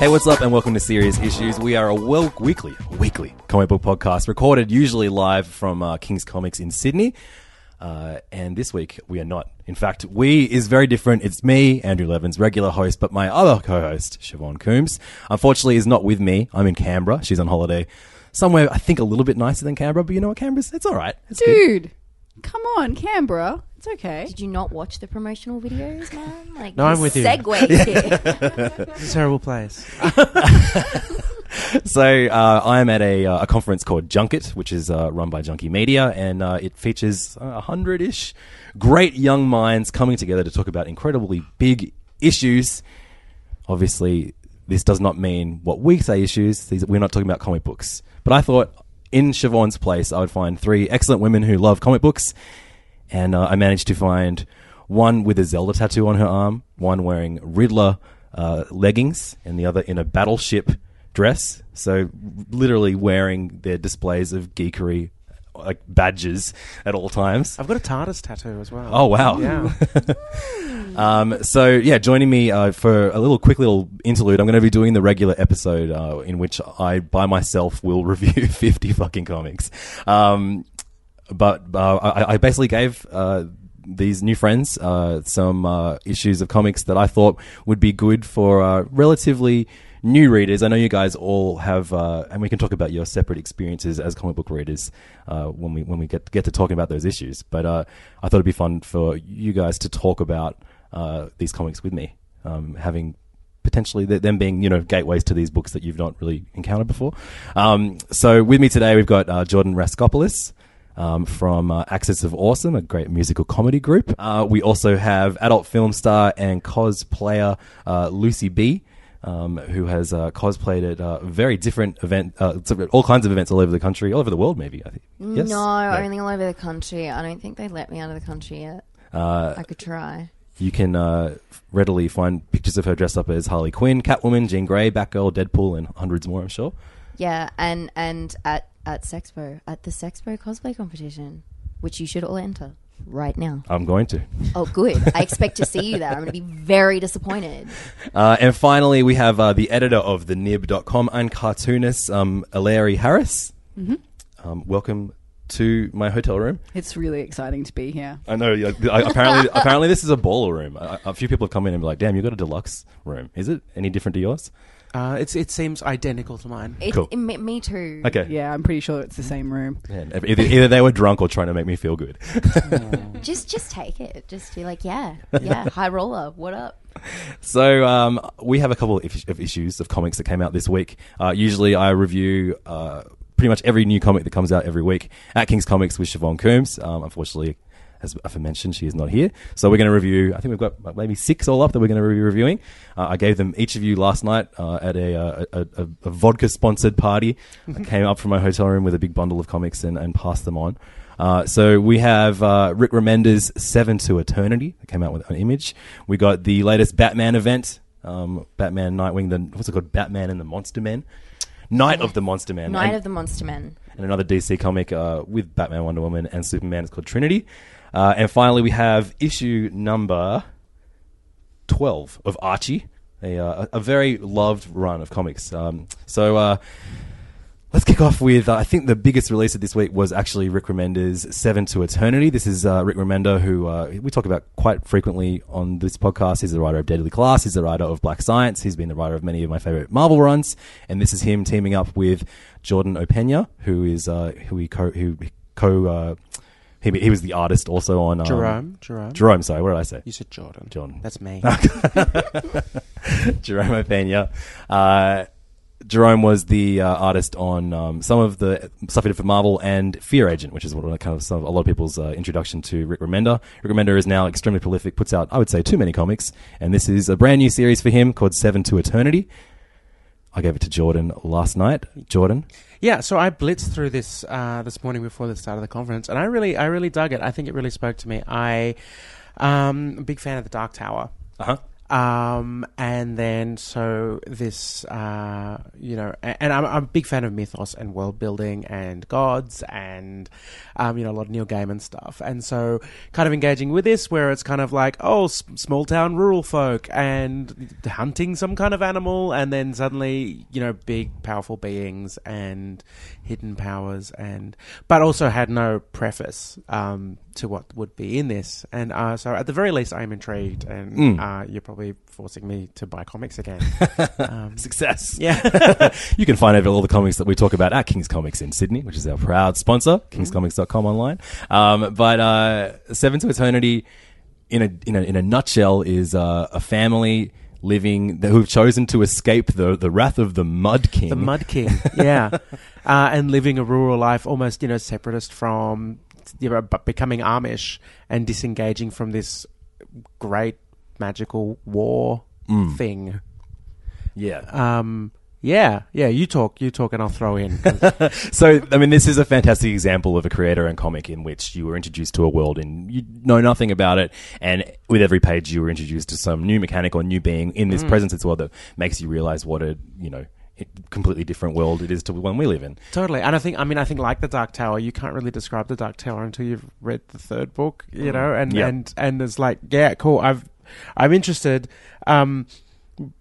Hey, what's up, and welcome to Serious Issues. We are a wel- weekly, weekly comic book podcast recorded usually live from uh, King's Comics in Sydney. Uh, and this week we are not. In fact, we is very different. It's me, Andrew Levins, regular host, but my other co-host, Siobhan Coombs, unfortunately is not with me. I'm in Canberra. She's on holiday somewhere. I think a little bit nicer than Canberra, but you know what, Canberra's it's all right. It's good. Dude, come on, Canberra. It's okay. Did you not watch the promotional videos, man? Like, No, I'm with you. Segue here. It's a terrible place. So uh, I'm at a, uh, a conference called Junket, which is uh, run by Junkee Media, and uh, it features a hundred-ish great young minds coming together to talk about incredibly big issues. Obviously, this does not mean what we say issues. These, we're not talking about comic books. But I thought in Siobhan's place, I would find three excellent women who love comic books, and uh, I managed to find one with a Zelda tattoo on her arm, one wearing Riddler uh, leggings, and the other in a battleship dress. So literally wearing their displays of geekery, like badges at all times. I've got a TARDIS tattoo as well. Oh wow! Yeah. Um, so yeah, joining me uh, for a little quick little interlude, I'm going to be doing the regular episode uh, in which I by myself will review 50 fucking comics. Um, but uh, I, I basically gave uh, these new friends uh, some uh, issues of comics that I thought would be good for uh, relatively new readers. I know you guys all have, uh, and we can talk about your separate experiences as comic book readers when we when we get get to talking about those issues. But I thought it'd be fun for you guys to talk about these comics with me, um, having potentially them being you know gateways to these books that you've not really encountered before. Um, so with me today we've got uh, Jordan Raskopoulos. Um, from uh, Axis of Awesome, a great musical comedy group. Uh, we also have adult film star and cosplayer uh, Lucy B, um, who has uh, cosplayed at uh, very different event, uh, all kinds of events all over the country, all over the world, maybe. I think. Yes? No, only all over the country. I don't think they let me out of the country yet. Uh, I could try. you can uh, readily find pictures of her dressed up as Harley Quinn, Catwoman, Jean Grey, Batgirl, Deadpool, and hundreds more. I'm sure. Yeah, and and at at Sexpo, at the Sexpo cosplay competition, which you should all enter right now. I'm going to. Oh, good. I expect to see you there. I'm going to be very disappointed. Uh, and finally, we have uh, the editor of the nib.com and cartoonist, um, Eleri Harris. Mm-hmm. Um, welcome to my hotel room. It's really exciting to be here. I know. yeah, I, apparently, apparently, this is a baller room. A, a few people have come in and be like, "Damn, you got a deluxe room. Is it any different to yours?" Uh, it's it seems identical to mine. It, Cool. it- me, me too. Okay. Yeah, I'm pretty sure it's the same room. Man, either, either they were drunk or trying to make me feel good. Just just take it. Just be like, yeah, yeah, high roller. What up? So um, we have a couple of, is- of issues of comics that came out this week. Uh, usually, I review uh, pretty much every new comic that comes out every week at King's Comics with Siobhan Coombs. Um, unfortunately, as I mentioned, she is not here. So we're going to review. I think we've got maybe six all up that we're going to be reviewing. Uh, I gave them each of you last night uh, at a, uh, a, a, a vodka sponsored party. I came up from my hotel room with a big bundle of comics and, and passed them on. Uh, so we have uh, Rick Remender's Seven to Eternity that came out with an image. We got the latest Batman event, um, Batman Nightwing. The what's it called? Batman and the Monster Men. Night of the Monster Men. Night and, of the Monster Men. and another DC comic uh, with Batman, Wonder Woman, and Superman. It's called Trinity. Uh, and finally, we have issue number twelve of Archie, a uh, a very loved run of comics. Um, so. Uh, Let's kick off with uh, I think the biggest release of this week was actually Rick Remender's Seven to Eternity. This is uh, Rick Remender, who uh, we talk about quite frequently on this podcast. He's the writer of Deadly Class. He's the writer of Black Science. He's been the writer of many of my favorite Marvel runs, and this is him teaming up with Jordan Opena, who is who he co who co he, he was the artist also on um, Jerome, Jerome. Jerome. Sorry, what did I say? You said Jordan. Jordan. That's me. Jerome Pena. Uh, Jerome was the uh, artist on um, some of the stuff he did for Marvel and Fear Agent, which is what kind of some, a lot of people's uh, introduction to Rick Remender. Rick Remender is now extremely prolific, puts out, I would say, too many comics, and this is a brand new series for him called Seven to Eternity. I gave it to Jordan last night. Jordan, Yeah, so I blitzed through this uh, this morning before the start of the conference, and I really, I really dug it. I think it really spoke to me. I, um, big fan of the Dark Tower. uh huh. Um, and then so this, uh, you know, and, and I'm, I'm a big fan of mythos and world building and gods and, um, you know, a lot of Neil Gaiman stuff. And so kind of engaging with this where it's kind of like, oh, s- small town rural folk and hunting some kind of animal. And then suddenly, you know, big powerful beings and hidden powers and, but also had no preface, um, to what would be in this. And, uh, so at the very least, I'm intrigued and, Mm. uh, you're probably forcing me to buy comics again. um, Success. yeah. you can find out all the comics that we talk about at King's Comics in Sydney, which is our proud sponsor, kingscomics.com online. Um, but uh, Seven to Eternity, in a in a, in a nutshell, is uh, a family living who've chosen to escape the the wrath of the Mud King. the Mud King, yeah, uh, and living a rural life, almost you know separatist from you know, becoming Amish and disengaging from this great magical war Mm. thing. Yeah. Um, yeah, yeah. You talk, you talk, and I'll throw in. So, I mean, this is a fantastic example of a creator and comic in which you were introduced to a world and you know nothing about it. And with every page, you were introduced to some new mechanic or new being in this presence as well that makes you realize what a, you know, completely different world it is to the one we live in. Totally, and I think I mean I think like the Dark Tower, you can't really describe the Dark Tower until you've read the third book, you know, and Yeah. and and it's like yeah, cool. I've I'm interested, um,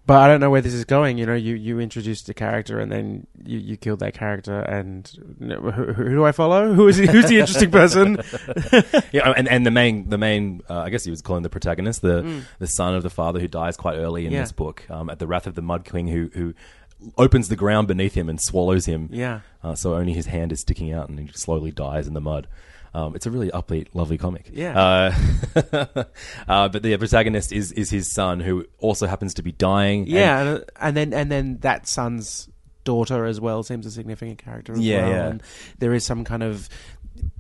but I don't know where this is going. You know, you you introduced a character and then you, you killed that character, and you know, who, who do I follow? Who is he, who's the interesting person? Yeah, and, and the main, the main, uh, I guess he was calling the protagonist, the the son of the father who dies quite early in Mm. Yeah. this book, um, at the wrath of the Mud King, who who opens the ground beneath him and swallows him. Yeah. Uh, so only his hand is sticking out, and he slowly dies in the mud. Um, it's a really upbeat, lovely comic. Yeah. Uh, uh, but the protagonist is is his son, who also happens to be dying. Yeah, and, and then and then that son's daughter as well seems a significant character. As Yeah, well. yeah. And there is some kind of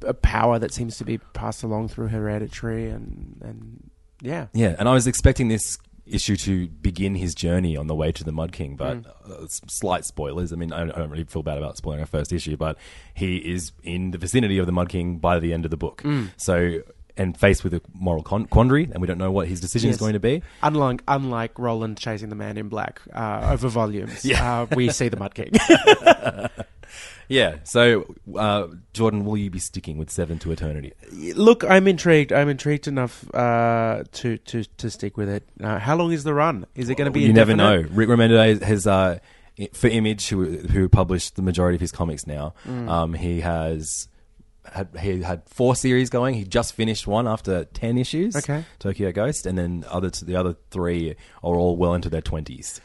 a power that seems to be passed along through hereditary, and and yeah, Yeah, and I was expecting this issue to begin his journey on the way to the Mud King, but Mm. uh, slight spoilers. I mean, I don't, I don't really feel bad about spoiling our first issue, but he is in the vicinity of the Mud King by the end of the book. Mm. So, and faced with a moral con- quandary, and we don't know what his decision is going to be. unlike unlike Roland chasing the man in black uh, over volumes, Yeah. uh, we see the Mud King. Yeah. So, uh, Jordan, will you be sticking with Seven to Eternity? Look, I'm intrigued. I'm intrigued enough uh, to to to stick with it. Uh, how long is the run? Is it going to be? You never know. Rick Remender has, uh, for Image, who who published the majority of his comics now. Mm. Um, he has had he had four series going. He just finished one after ten issues. Okay. Tokyo Ghost, and then other the other three are all well into their twenties.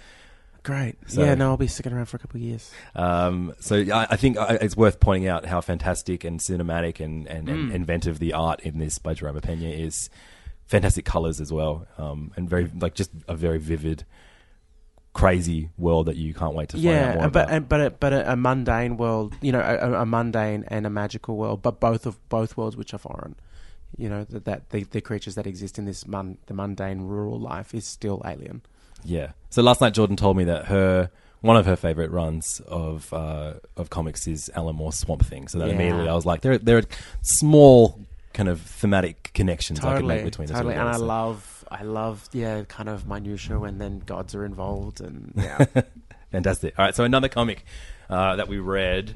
Great. So- yeah, no, I'll be sticking around for a couple of years. Um, so I, I think I- it's worth pointing out how fantastic and cinematic and, and, Mm. and inventive the art in this by Jerome Pena is. Fantastic colors as well, um, and very like just a very vivid, crazy world that you can't wait to find out Yeah, more but about. and, but a, but a, a mundane world, you know, a, a mundane and a magical world, but both of both worlds which are foreign. You know that, that the, the creatures that exist in this mun, the mundane rural life is still alien. Yeah. So last night Jordan told me that her one of her favorite runs of uh, of comics is Alan Moore's Swamp Thing. So that Yeah. immediately I was like, there there are small kind of thematic connections I can Totally, make between the totally, two. and I those, love, I love, yeah, kind of minutia when then gods are involved, and yeah, Fantastic. All right, so another comic uh, that we read,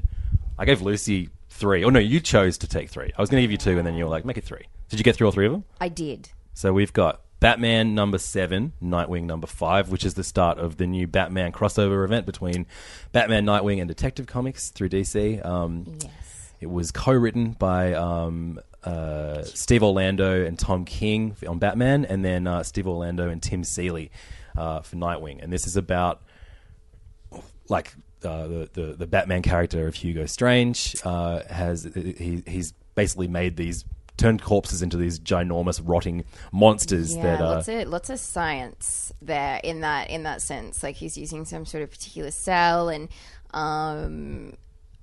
I gave Lucy three. Oh no, you chose to take three. I was going to give you two, and then you were like, make it three. Did you get through all three of them? I did. So we've got Batman number seven, Nightwing number five, which is the start of the new Batman crossover event between Batman, Nightwing, and Detective Comics through DC. Um, Yes. It was co-written by um, uh, Steve Orlando and Tom King on Batman, and then uh, Steve Orlando and Tim Seeley uh, for Nightwing. And this is about like uh, the, the the Batman character of Hugo Strange uh, has he, he's basically made these turned corpses into these ginormous rotting monsters Yeah, that uh, lots of lots of science there in that in that sense. Like he's using some sort of particular cell, and um,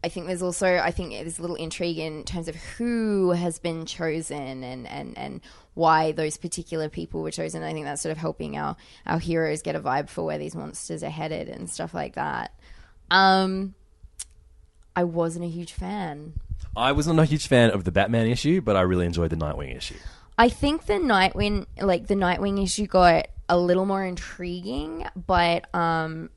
I think there's also I think there's a little intrigue in terms of who has been chosen and and and why those particular people were chosen. I think that's sort of helping our our heroes get a vibe for where these monsters are headed and stuff like that. Um, I wasn't a huge fan. I was not a huge fan of the Batman issue, but I really enjoyed the Nightwing issue. I think the Nightwing, like the Nightwing issue, got a little more intriguing, but um,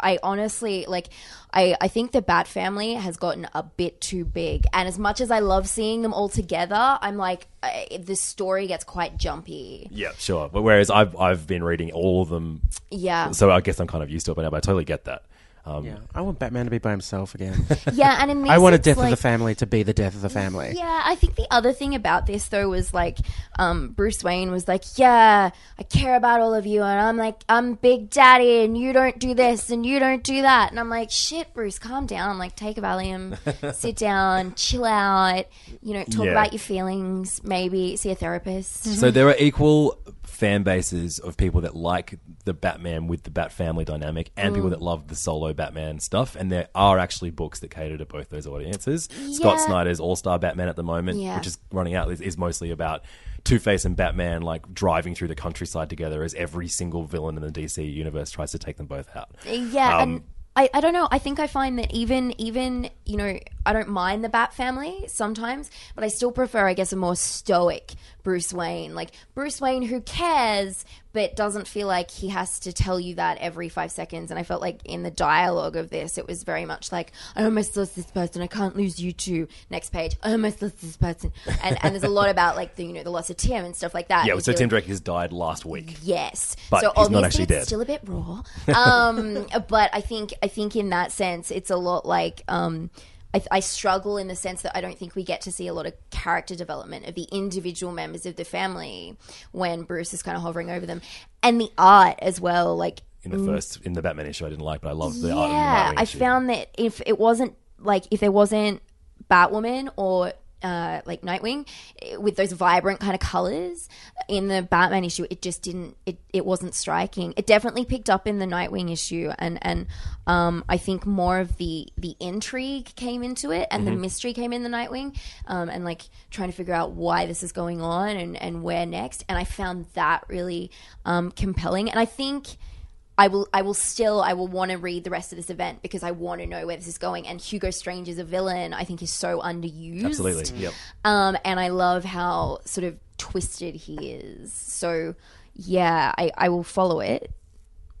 I honestly like. I I think the Bat family has gotten a bit too big, and as much as I love seeing them all together, I'm like, uh, the story gets quite jumpy. Yeah, sure. But whereas I've I've been reading all of them, Yeah, so I guess I'm kind of used to it by now. But I totally get that. Um, Yeah, I want Batman to be by himself again. yeah, and in this, I want a it's death of the family to be the death of the family. Yeah, I think the other thing about this though was like um, Bruce Wayne was like, "Yeah, I care about all of you," and I'm like, "I'm Big Daddy, and you don't do this, and you don't do that," and I'm like, "Shit, Bruce, calm down." I'm like, "Take a Valium, sit down, chill out, you know, talk Yeah. about your feelings, maybe see a therapist." So there are equal fan bases of people that like the Batman with the Bat family dynamic and Mm. people that love the solo Batman stuff. And there are actually books that cater to both those audiences. Scott Yeah. Snyder's All Star Batman at the moment, Yeah. which is running out, is, is mostly about Two Face and Batman like driving through the countryside together as every single villain in the DC universe tries to take them both out. Yeah, Um, and I, I don't know. I think I find that even even you know I don't mind the Bat family sometimes, but I still prefer I guess a more stoic Bruce Wayne, like Bruce Wayne who cares but doesn't feel like he has to tell you that every five seconds. And I felt like in the dialogue of this, it was very much like I almost lost this person. I can't lose you too. Next page, I almost lost this person. And and there's a lot about like the you know the loss of Tim and stuff like that. Yeah, so Tim Drake has died last week. Yes, But so he's not actually it's dead. Still a bit raw, um, but I think I think in that sense it's a lot like um, I, I struggle in the sense that I don't think we get to see a lot of character development of the individual members of the family when Bruce is kind of hovering over them, and the art as well. Like In the first, in the Batman issue, I didn't like, but I love the art. in the Mm. yeah, I issue. found that if it wasn't like if there wasn't Batwoman or uh, like Nightwing eh, with those vibrant kind of colors in the Batman issue, it just didn't. It, it wasn't striking. It definitely picked up in the Nightwing issue, and and um, I think more of the the intrigue came into it, and the mystery came in the Nightwing, um, and like trying to figure out why this is going on and and where next. And I found that really um, compelling, and I think. I will I will still I will want to read the rest of this event because I want to know where this is going. And Hugo Strange as a villain, I think is so underused. Absolutely. Yep. Um, and I love how sort of twisted he is. So yeah, I, I will follow it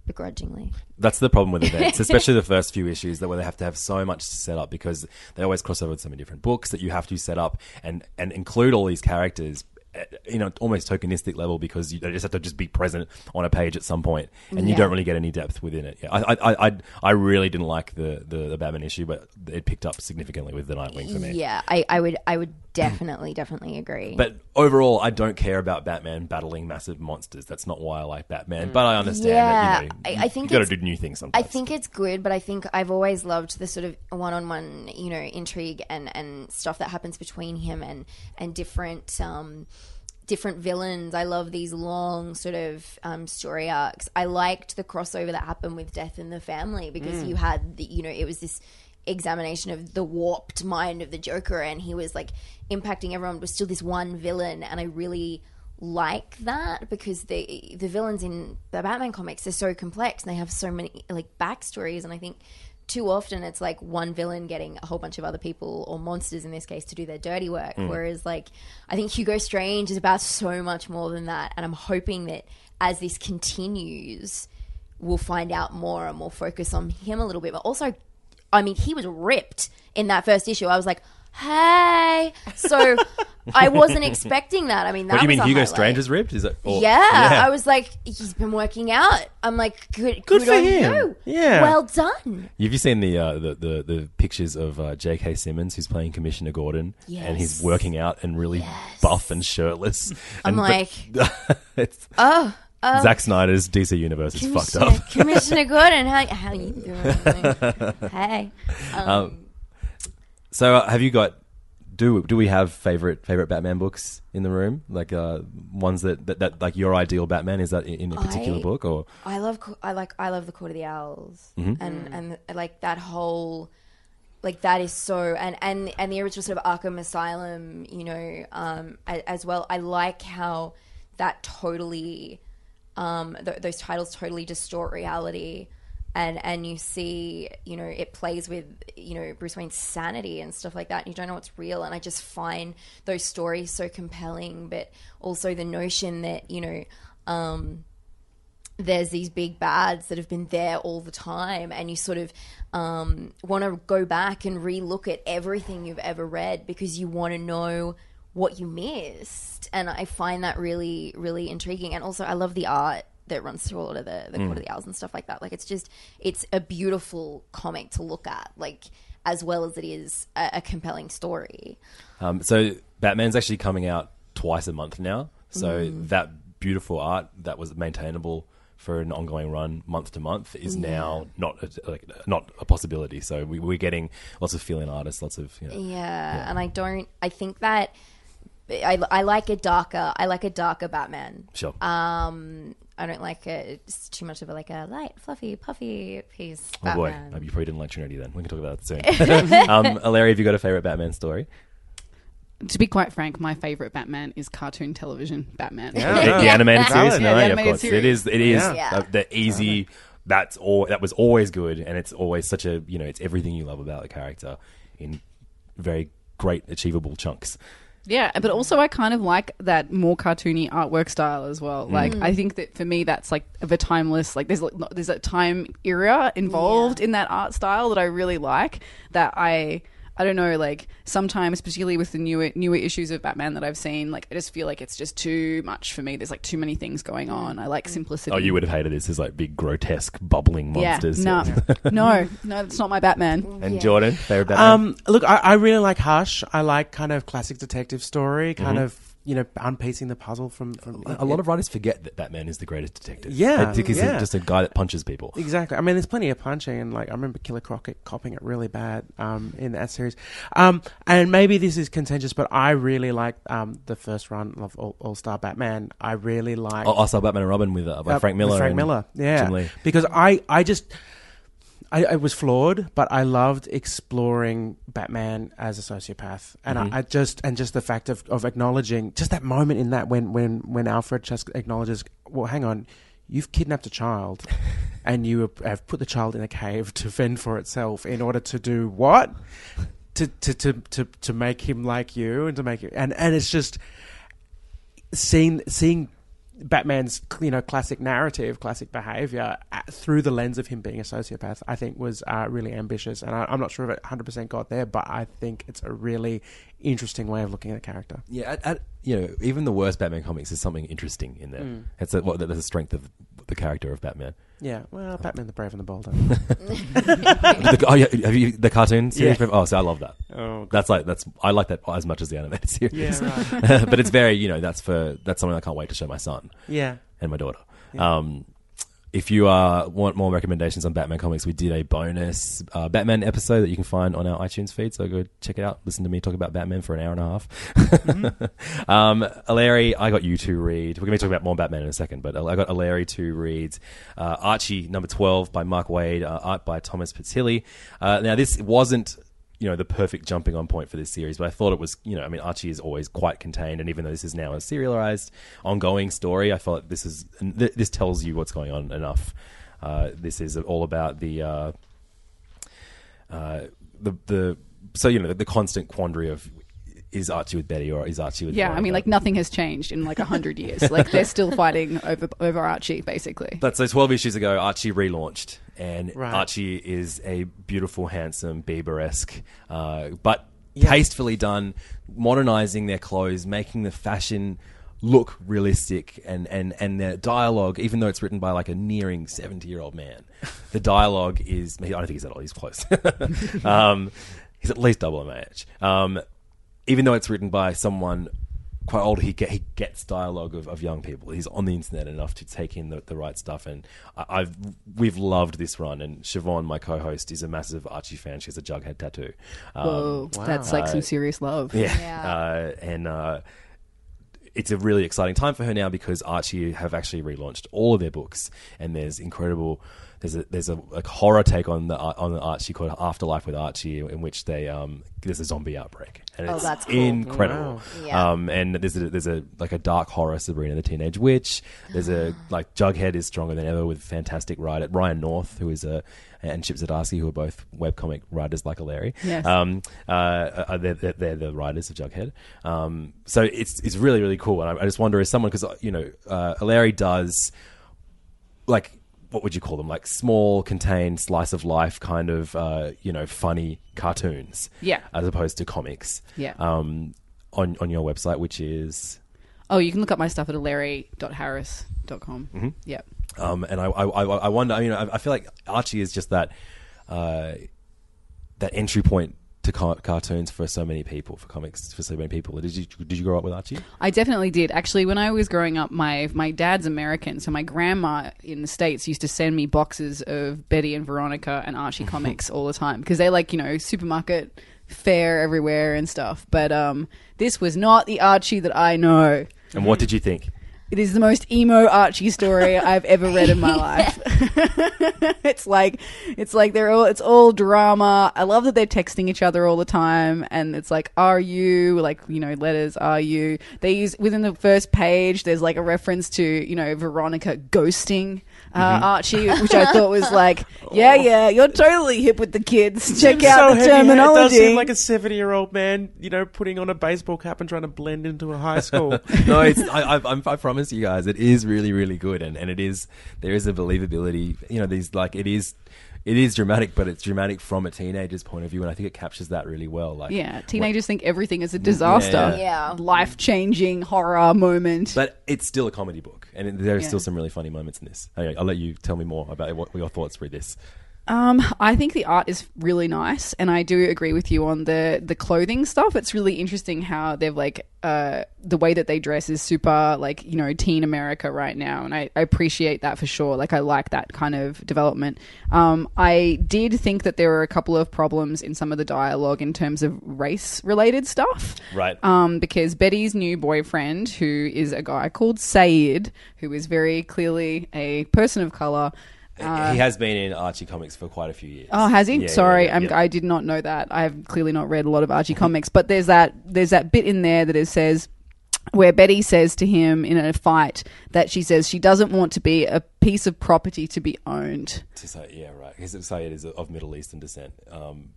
begrudgingly. That's the problem with events, especially the first few issues, that where they have to have so much to set up because they always cross over with so many different books that you have to set up and and include all these characters. Uh, you know, almost tokenistic level because you just have to just be present on a page at some point, and you don't really get any depth within it. Yeah, I, I, I, I really didn't like the, the the Batman issue, but it picked up significantly with the Nightwing for me. Yeah, I, I would I would definitely definitely agree. But overall, I don't care about Batman battling massive monsters. That's not why I like Batman. But I understand Yeah, that you know, I- I think you got to it's- do new things sometimes. I think it's good, but I think I've always loved the sort of one-on-one, you know, intrigue and and stuff that happens between him and and different um different villains. I love these long sort of um, story arcs. I liked the crossover that happened with Death in the Family because you had the, you know, it was this examination of the warped mind of the Joker and he was like impacting everyone but still this one villain and I really like that because the the villains in the Batman comics are so complex and they have so many like backstories and I think too often it's like one villain getting a whole bunch of other people or monsters in this case to do their dirty work mm. whereas like I think Hugo Strange is about so much more than that and I'm hoping that as this continues we'll find out more and we'll focus on him a little bit but also I mean he was ripped in that first issue I was like hey so I wasn't expecting that. I mean, that What do you mean Hugo highlight. Strange's ripped? Is it? or- Yeah, I was like, he's been working out. I'm like, good, good, for him. you. Yeah. well done. Have you seen the, uh, the the the pictures of uh, J.K. Simmons, who's playing Commissioner Gordon, Yes. and he's working out and really buff and shirtless? I'm and, like, but- it's, oh, oh, Zack Snyder's DC universe is fucked up. Commissioner Gordon, how how you doing? hey, um, So, uh, have you got? Do do we have favorite favorite Batman books in the room? Like uh, ones that, that, that like your ideal Batman is that in, in a particular I- book or I love I like I love the Court of the Owls Mm-hmm. and and like that whole like that is so and and and the original sort of Arkham Asylum you know um as well I like how that totally um th- those titles totally distort reality. And and you see you know it plays with you know Bruce Wayne's sanity and stuff like that and you don't know what's real. And I just find those stories so compelling but also the notion that you know um there's these big bads that have been there all the time and you sort of um, want to go back and re-look at everything you've ever read because you want to know what you missed and i find that really really intriguing and also i love the art that runs through a lot of the, the Court of the Owls and stuff like that like it's just it's a beautiful comic to look at like as well as it is a, a compelling story Um, so Batman's actually coming out twice a month now. So Mm. that beautiful art that was maintainable for an ongoing run month to month is now not a, like not a possibility. So we, we're getting lots of fill-in artists, lots of you know. Yeah, and I don't. I think that I, I like a darker. I like a darker Batman. Sure. Um, I don't like a, it's too much of a like a light, fluffy, puffy piece. oh boy, Batman. maybe you probably didn't like Trinity then. We can talk about that soon. um, Eleri, have you got a favorite Batman story? To be quite frank, my favorite Batman is cartoon television Batman. The, the animated series? Valid. No, Yeah, the yeah, of animated course. It series. is. It is Yeah. Yeah. uh, the easy. That's all. That was always good, and it's always such a you know. It's everything you love about the character in very great, achievable chunks. Yeah, but also I kind of like that more cartoony artwork style as well. Mm. Like I think that for me that's like of a timeless like there's like, there's a time era involved in that art style that I really like that I I don't know like sometimes particularly with the newer newer issues of Batman that I've seen like I just feel like it's just too much for me. There's like too many things going on. I like simplicity. Oh, you would have hated this as like big, grotesque, bubbling monsters. yeah, monsters. no, no, no, that's not my Batman. And Jordan, favorite Batman? Um, look, I, I really like Hush. I like kind of classic detective story, kind Mm-hmm. of you know unpiecing the puzzle from. from a lot of writers forget that Batman is the greatest detective. Yeah, they think he's yeah. just a guy that punches people. Exactly. I mean, there's plenty of punching, and like I remember Killer Crockett copping it really bad um, in that series. Um, and maybe this is contentious, but I really like um, the first run of All, All Star Batman. I really like Oh, also Batman and Robin with uh, by uh, Frank Miller. Frank and Miller, yeah. Because I, I just, I, I was flawed, but I loved exploring Batman as a sociopath, and Mm-hmm. I, I just, and just the fact of, of acknowledging just that moment in that when, when, when Alfred just acknowledges, well, hang on, you've kidnapped a child, and you have- put the child in a cave to fend for itself in order to do what? To, to, to, to, to make him like you and to make it and, and it's just seeing seeing Batman's you know classic narrative, classic behavior uh, through the lens of him being a sociopath, I think was uh, really ambitious, and I, I'm not sure if it 100 percent got there, but I think it's a really interesting way of looking at a character. Yeah, at, at, you know, even the worst Batman comics is something interesting in there. It's a, what, that's the strength of the character of Batman. Yeah, well, Batman the Brave and the Bold. the, oh yeah, have you the cartoon series? Yeah. Oh, so I love that. oh, That's like that's I like that as much as the animated series. yeah, right. but it's very you know that's for that's something I can't wait to show my son yeah. and my daughter. Um, if you uh, want more recommendations on Batman comics, we did a bonus uh, Batman episode that you can find on our iTunes feed. So go check it out. Listen to me talk about Batman for an hour and a half. um, Eleri, I got you to read. We're going to be talking about more Batman in a second, but I got Eleri to read uh, Archie number 12 by Mark Waid, uh, art by Thomas Pitilli. Uh, now, this wasn't you know the perfect jumping on point for this series but i thought it was you know i mean archie is always quite contained and even though this is now a serialized ongoing story i felt this is th- this tells you what's going on enough. Uh, this is all about the uh, uh, the the so you know the, the constant quandary of is archie with betty or is archie with Yeah, I mean, like nothing has changed in like a hundred years. Like they're still fighting over over Archie, basically. But so 12 issues ago, Archie relaunched, and Right. Archie is a beautiful, handsome, Bieber esque, uh, but tastefully done, modernizing their clothes, making the fashion look realistic and, and, and the dialogue, even though it's written by like a nearing 70 year old man, the dialogue is, I don't think he's that old, he's close. um, he's at least double my age. Um, even though it's written by someone quite old, he get, he gets dialogue of, of young people. He's on the internet enough to take in the, the right stuff, and I, I've we've loved this run. And Siobhan, my co-host, is a massive Archie fan. She has a Jughead tattoo. Um, Whoa, that's like some serious love. yeah, Yeah. Uh, and uh, it's a really exciting time for her now because Archie have actually relaunched all of their books, and there's incredible. There's a there's a like horror take on the on the Archie called Afterlife with Archie, in which they um there's a zombie outbreak, and Oh, it's that's cool. incredible. Wow. Yeah. Um, and there's a there's a like a dark horror Sabrina the Teenage Witch. There's a like Jughead is stronger than ever with fantastic writer Ryan North, who is a and Chip Zdarsky, who are both webcomic writers like a Larry. Yes. Um, uh, uh, they're, they're, they're the writers of Jughead. Um, so it's it's really really cool, and I, I just wonder if someone because you know uh, Eleri does like what would you call them like small contained slice of life kind of uh, you know funny cartoons Yeah. as opposed to comics Yeah. um, on on your website which is Oh, you can look up my stuff at larry.harris.com. Mm-hmm. Yep. um, and I, I I I wonder I mean I, I feel like Archie is just that uh, that entry point to car- cartoons for so many people for comics for so many people did you did you grow up with Archie I definitely did. Actually, when I was growing up, my my dad's American, so my grandma in the states used to send me boxes of Betty and Veronica and Archie comics all the time because they like you know supermarket fair everywhere and stuff. But um, this was not the Archie that I know. and what did you think It is the most emo Archie story I've ever read in my life. it's like it's like they're all it's all drama. I love that they're texting each other all the time and it's like are you like you know letters are you. They use within the first page there's like a reference to, you know, Veronica ghosting uh, Archie, which I thought was like, yeah, yeah, you're totally hip with the kids. Check Seems out so the heavy. It does terminology. seem like a seventy-year-old man, you know, putting on a baseball cap and trying to blend into a high school. no, it's, I, I, I'm- I promise you guys, it is really, really good, and, and it is there is a believability. You know, these like it is, it is dramatic, but it's dramatic from a teenager's point of view, and I think it captures that really well. Like, yeah, teenagers think everything is a disaster. Yeah. Life changing horror moment. but it's still a comedy book, and there are Yeah. still some really funny moments in this. Anyway, I'll let you tell me more about what your thoughts were this. Um, I think the art is really nice, and I do agree with you on the the clothing stuff. It's really interesting how they've like uh the way that they dress is super like you know teen America right now, and I, I appreciate that for sure. Like I like that kind of development. Um, I did think that there were a couple of problems in some of the dialogue in terms of race related stuff. Right. Um, because Betty's new boyfriend, who is a guy called Sayid, who is very clearly a person of color. He has been in Archie comics for quite a few years. Oh, has he? Yeah, Sorry, yeah, I'm, yeah. I did not know that. I've clearly not read a lot of Archie comics, but there's that there's that bit in there that it says where Betty says to him in a fight that she says she doesn't want to be a piece of property to be owned. To say, yeah, right. Because Sayid is of Middle Eastern descent. Um,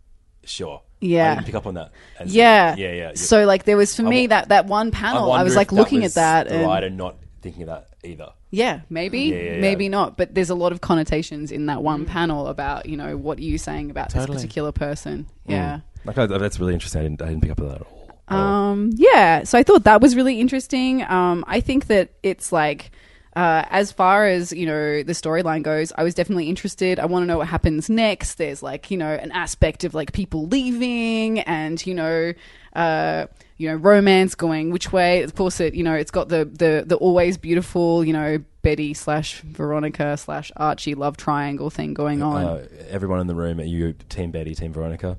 sure. Yeah. I didn't pick up on that. Yeah, yeah, yeah. So like there was for me that that one panel. I, was like looking at that The and writer not thinking of that either. yeah, maybe, Yeah, yeah, yeah. maybe not. But there's a lot of connotations in that one panel about you know what are you saying about Totally. this particular person. Yeah. Like I, that's really interesting. I didn't, I didn't pick up on that at all. At all. Um, yeah, so I thought that was really interesting. Um, I think that it's like, uh, as far as you know, the storyline goes, I was definitely interested. I want to know what happens next. There's like, you know, an aspect of like people leaving, and you know, uh, you know, romance going which way. Of course, it you know, it's got the the the always beautiful, you know, Betty slash Veronica slash Archie love triangle thing going on. Uh, everyone in the room, are you Team Betty, Team Veronica?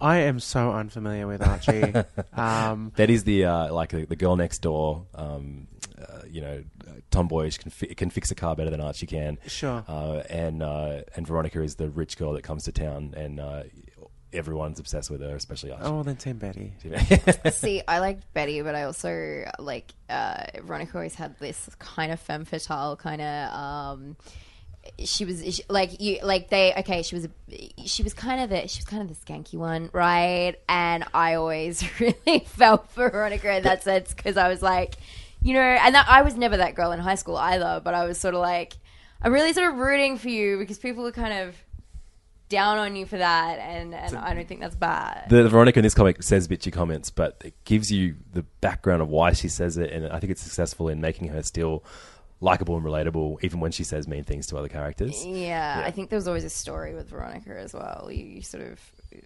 I am so unfamiliar with Archie. um, Betty's the uh, like the, the girl next door. Um, uh, you know, tomboyish can fi- can fix a car better than Archie can. Sure. Uh, and uh, and Veronica is the rich girl that comes to town, and uh, everyone's obsessed with her, especially us. oh, then Team Betty. See, I liked Betty, but I also like uh, Veronica always had this kind of femme fatale kind of. Um, she was she, like you like they okay she was a, she was kind of the she was kind of the skanky one right and I always really felt for Veronica in that sense because I was like you know and that, I was never that girl in high school either but I was sort of like I'm really sort of rooting for you because people are kind of down on you for that, and, and I don't think that's bad. The, the Veronica in this comic says bitchy comments, but it gives you the background of why she says it, and I think it's successful in making her still likable and relatable, even when she says mean things to other characters. yeah, I think there was always a story with Veronica as well. You, you sort of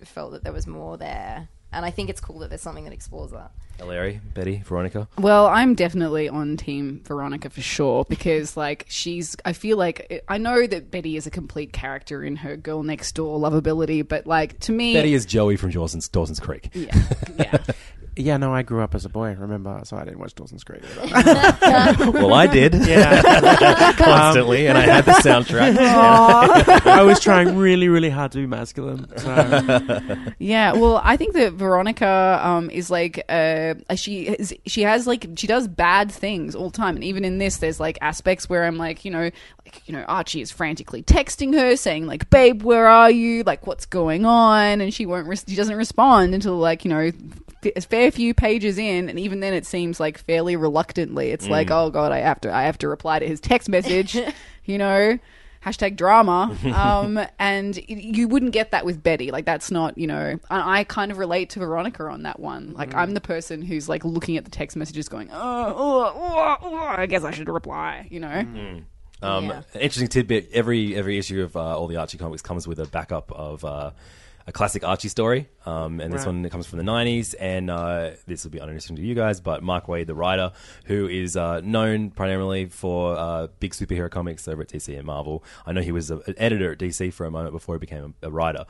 felt that there was more there, and I think it's cool that there's something that explores that. Eleri, Betty, Veronica. Well, I'm definitely on team Veronica for sure because, like, she's. I feel like I know that Betty is a complete character in her girl next door lovability, but like to me, Betty is Joey from Dawson's, Dawson's Creek. yeah, yeah. Yeah, no, I grew up as a boy. Remember, so I didn't watch Dawson's Creek. well, I did yeah, constantly, and I had the soundtrack. I was trying really, really hard to be masculine. So. Yeah, well, I think that Veronica um, is like uh, she is, she has like she does bad things all the time, and even in this, there's like aspects where I'm like, you know, like you know, Archie is frantically texting her, saying like, "Babe, where are you? Like, what's going on?" And she won't, res- she doesn't respond until like you know, f- a fair few pages in, and even then, it seems like fairly reluctantly. It's like, oh god, I have to, I have to reply to his text message, you know? Hashtag drama. Um, and you wouldn't get that with betty. Like that's not you know and i kind of relate to veronica on that one. Like i'm the person who's like looking at the text messages going oh, oh, oh, oh i guess i should reply you know? Um, Yeah. Interesting tidbit: every every issue of uh, all the Archie comics comes with a backup of uh, a classic Archie story, um, and this Right. one comes from the '90s. And uh, this will be uninteresting to you guys, but Mark Waid, the writer, who is uh, known primarily for uh, big superhero comics over at DC and Marvel. I know he was a, an editor at DC for a moment before he became a, a writer.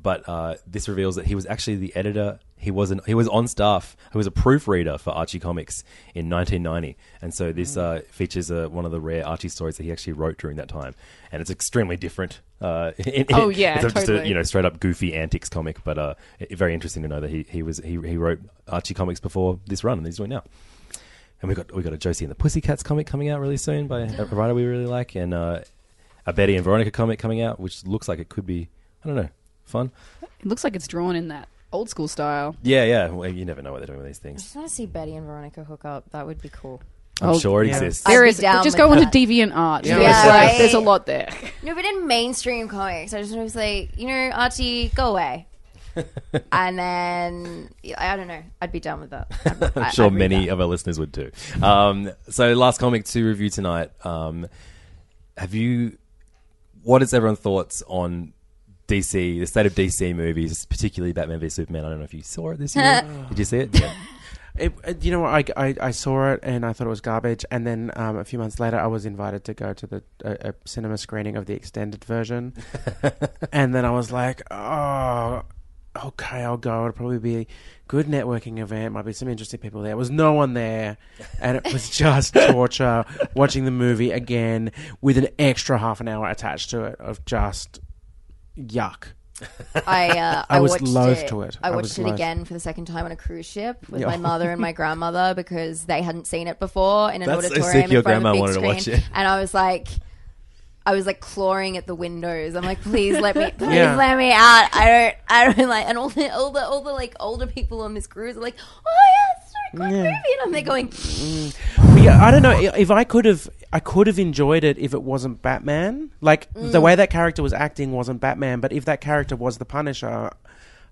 But uh, this reveals that he was actually the editor. He was an, he was on staff. He was a proofreader for Archie Comics in 1990, and so this uh, features uh, one of the rare Archie stories that he actually wrote during that time, and it's extremely different. Uh, in- Oh, yeah, it's just a you know straight up goofy antics comic, but uh, it- very interesting to know that he, he was he, he wrote Archie Comics before this run, and he's doing now. And we got we got a Josie and the Pussycats comic coming out really soon by a writer we really like, and uh, a Betty and Veronica comic coming out, which looks like it could be I don't know fun. it looks like it's drawn in that old school style Yeah, yeah. Well, you never know what they're doing with these things. I things. just want to see Betty and Veronica hook up. That would be cool. I'm Oh, sure it yeah. exists. I'd be is down just with go onto that. deviant art Yeah, There's, right. like, there's a lot there No, but in mainstream comics, I just want to say, you know, Archie, go away. and then I I don't know. I'd be done with that. I'd, I'm sure many of our listeners would too. Um, so, last comic to review tonight. Um, have you? What is everyone's thoughts on DC, the state of DC movies, particularly Batman v Superman? I don't know if you saw it this year. Did you see it? Yeah. It, it- you know what? I, I, I saw it and I thought it was garbage. And then um, a few months later, I was invited to go to the a, a cinema screening of the extended version. and then I was like, oh, okay, I'll go. It'll probably be a good networking event. Might be some interesting people there. There was no one there, and it was just torture watching the movie again with an extra half an hour attached to it of just yuck. I uh, I I, was watched loath it. to it. I I watched was it loath. again for the second time on a cruise ship with my mother and my grandmother because they hadn't seen it before in an That's so auditorium sick your in front grandma of a wanted to big watch screen. it. And I was like. I was like clawing at the windows. I'm like, please let me, please Yeah. let me out. I don't, I don't like. And all the, all the, all the like older people on this cruise are like, oh yeah, it's a good Yeah. movie. And I'm there going, But yeah, I don't know i- if I could have. I could have enjoyed it if it wasn't Batman. Like the mm. way that character was acting wasn't Batman, but if that character was the Punisher,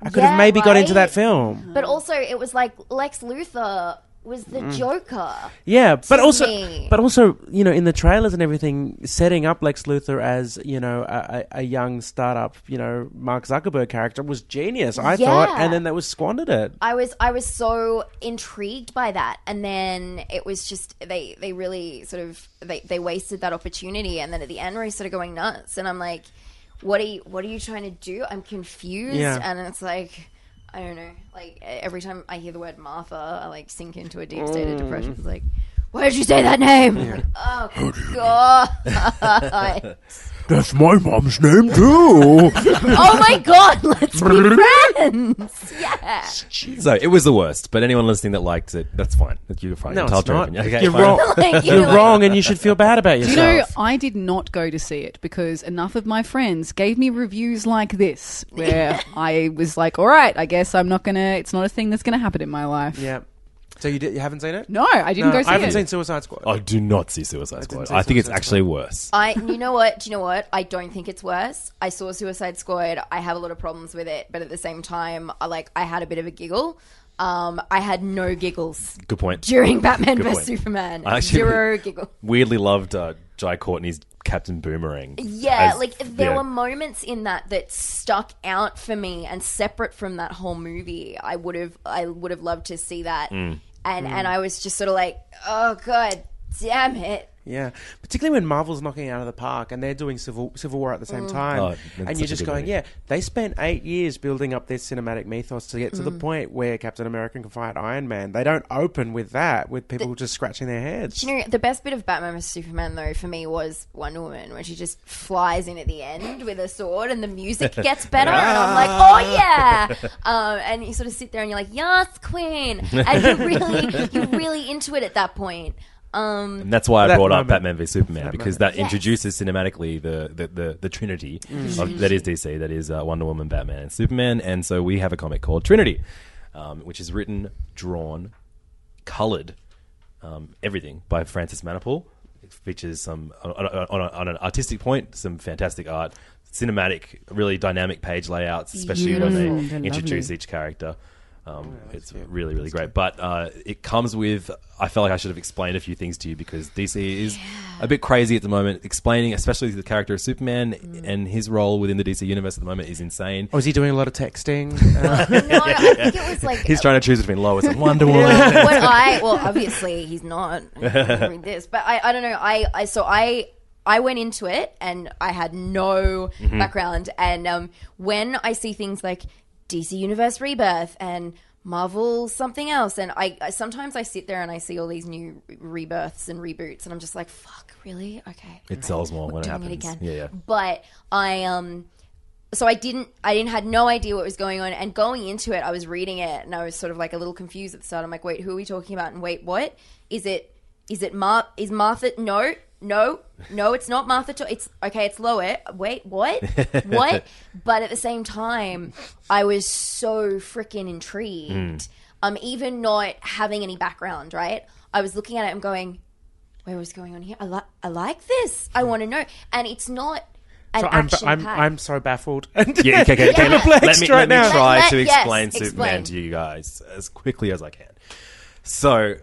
I could Yeah, have maybe got into that film. but also it was like Lex Luthor was the mm. Joker. Yeah, but also, me. but also, you know, in the trailers and everything, setting up Lex Luthor as you know a, a, young startup, you know, Mark Zuckerberg character was genius. I thought, and then that was squandered it. I was I was so intrigued by that, and then it was just they they really sort of they they wasted that opportunity, and then at the end we're sort of going nuts, and I'm like, what are you what are you trying to do? I'm confused, Yeah. and it's like. I don't know. Like every time I hear the word Martha, I like sink into a deep state of mm. depression. It's like, why did you say that name? I'm oh god! That's my mom's name too. oh my god! Let's be friends. Yeah. So it was the worst. But anyone listening that liked it, that's fine. You're fine. no, it's to not. Okay, You're fine. wrong. Like, You're like- wrong, and you should feel bad about yourself. Do you know, I did not go to see it because enough of my friends gave me reviews like this, where I was like, all right, I guess I'm not going to, it's not a thing that's going to happen in my life. Yeah. So you, did, you haven't seen it? No, I didn't No, go see I haven't it. seen Suicide Squad. I do not see Suicide didn't Squad. see I think it's Suicide actually worse. I, you know what? Do you know what? I don't think it's worse. I saw Suicide Squad. I have a lot of problems with it, but at the same time, I like I had a bit of a giggle. Um, I had no giggles Good point. during Batman Good vs point. Superman. I actually Zero giggle. weirdly loved uh, Jai Courtney's Captain Boomerang. Yeah, as- like there yeah. were moments in that that stuck out for me, and separate from that whole movie, I would have I would have loved to see that, Mm. and and I was just sort of like, oh god, damn it. Yeah, particularly when Marvel's knocking it out of the park and they're doing Civil Civil War at the Mm. same time, Oh, that's and you're a just good going, movie. yeah, they spent eight years building up this cinematic mythos to get to the Mm. point where Captain America can fight Iron Man. They don't open with that, with people just scratching their heads. Do you know the best bit of Batman vs Superman though for me was Wonder Woman when she just flies in at the end with a sword and the music gets better and I'm like oh yeah um, and you sort of sit there and you're like yes queen and you're really you're really into it at that point um, And that's why I That brought up moment. Batman v Superman That because moment. that introduces cinematically the the, the, the Trinity of, that is DC, that is uh, Wonder Woman, Batman, and Superman. And so we have a comic called Trinity, um, which is written, drawn, colored, um, everything by Francis Manapul. It features some on, on, on, on an artistic point, some fantastic art, cinematic, really dynamic page layouts, especially when they They're introduce lovely. each character. Um, it's really, really great. But uh, it comes with. I felt like I should have explained a few things to you because DC is a bit crazy at the moment. Explaining, especially the character of Superman and his role within the DC universe at the moment, is insane. Or is he doing a lot of texting? Uh, no, I think it was like He's trying to choose between Lois and Wonder Woman. what I well, obviously he's not read this, but I, I don't know. I, I so I I went into it and I had no Mm-hmm. background, and um, when I see things like DC Universe Rebirth and Marvel something else, and I, I sometimes I sit there and I see all these new rebirths and reboots, and I'm just like, fuck, really? Okay, It right. sells more We're when it happens. again. Yeah, yeah. But I um so I didn't I didn't had no idea what was going on and going into it I was reading it and I was sort of like a little confused at the start I'm like wait who are we talking about and wait what is it is it Mar is Martha no no no it's not Martha to- it's okay it's Lois wait what what but at the same time I was so freaking intrigued um even not having any background right I was looking at it and going wait was going on here I, li- I like this I want to know and it's not so I'm, action I'm. I'm so baffled. Yeah, okay, okay, okay. Yeah. Let, Perplexed me, right let me try Let- to yes, explain explain. Superman to you guys as quickly as I can. So,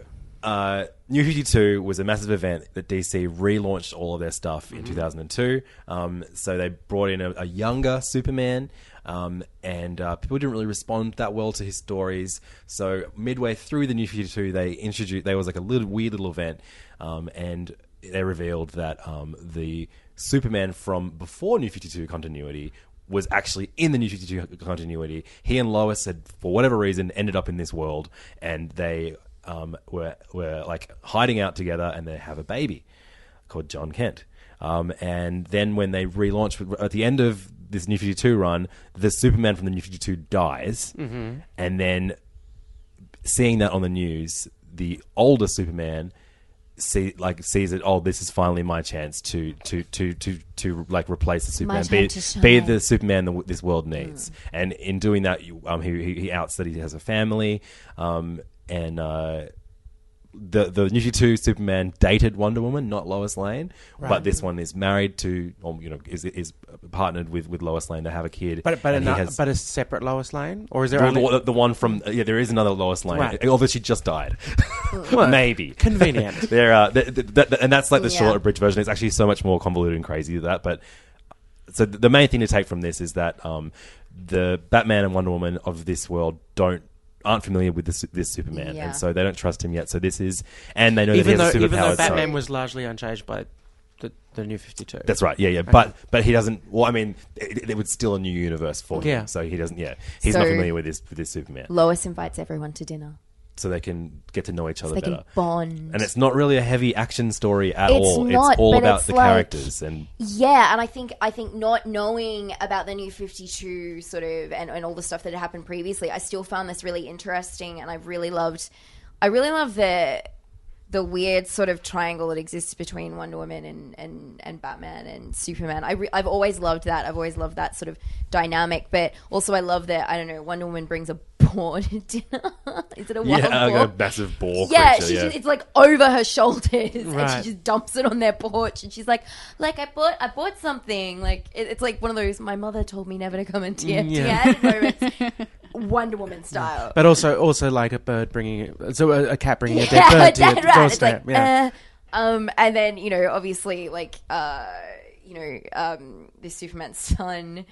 uh, New 52 was a massive event that DC relaunched all of their stuff Mm-hmm. in 2002. Um, so they brought in a, a younger Superman, um, and uh, people didn't really respond that well to his stories. So midway through the New 52, they introduced there was like a little weird little event, um, and they revealed that um, the Superman from before New 52 continuity was actually in the New 52 continuity. He and Lois had, for whatever reason, ended up in this world, and they um, were were like hiding out together, and they have a baby called Jon Kent. Um, and then when they relaunch at the end of this New 52 run, the Superman from the New 52 dies, and then seeing that on the news, the older Superman see like sees it. Oh, this is finally my chance to to to to to like replace the Superman, time be, be the Superman that this world needs. And in doing that, you, um, he he- he outs that he has a family, um, and. Uh, the the New 52 Superman dated Wonder Woman, not Lois Lane, but this one is married to, or you know, is is partnered with, with Lois Lane to have a kid. But but, and has- but a separate Lois Lane, or is there the, only the, the one from yeah, there is another Lois Lane. Right. Although she just died, maybe convenient? there, uh, th- th- th- and that's like the Yeah. short abridged version. It's actually so much more convoluted and crazy than that. But so the main thing to take from this is that um, the Batman and Wonder Woman of this world don't aren't familiar with this, this Superman, Yeah. and so they don't trust him yet. So this is, and they know that even he though has a even though superpower. so- Batman was largely unchanged by the the New Fifty Two. That's right. Yeah, yeah. But but he doesn't. Well, I mean, it, it was still a new universe for him. Yeah. So he doesn't. Yeah, he's not So- familiar with this with this Superman. Lois invites everyone to dinner. So they can get to know each other They better. can bond. And it's not really a heavy action story at It's all. not, it's all about it's the like- characters and Yeah, and I think I think not knowing about the new Fifty Two sort of and, and all the stuff that had happened previously, I still found this really interesting, and I really loved, I really love the the weird sort of triangle that exists between Wonder Woman and and, and Batman and Superman. I re- I've always loved that. I've always loved that sort of dynamic. But also, I love that I don't know. Wonder Woman brings a boar to dinner. Is it a wild yeah, boar? like a massive boar yeah, creature. she yeah. Just, it's like over her shoulders, and she just dumps it on their porch, and she's like, "Like I bought, I bought something." Like it, it's like one of those. My mother told me never to come into Mm, yeah. moments, Wonder Woman style. But also, also like a bird bringing, it, so a, a cat bringing a dead bird to dead your rat. It's doorstep. like, yeah. uh, um, and then you know, obviously, like, uh, you know, um, this Superman's son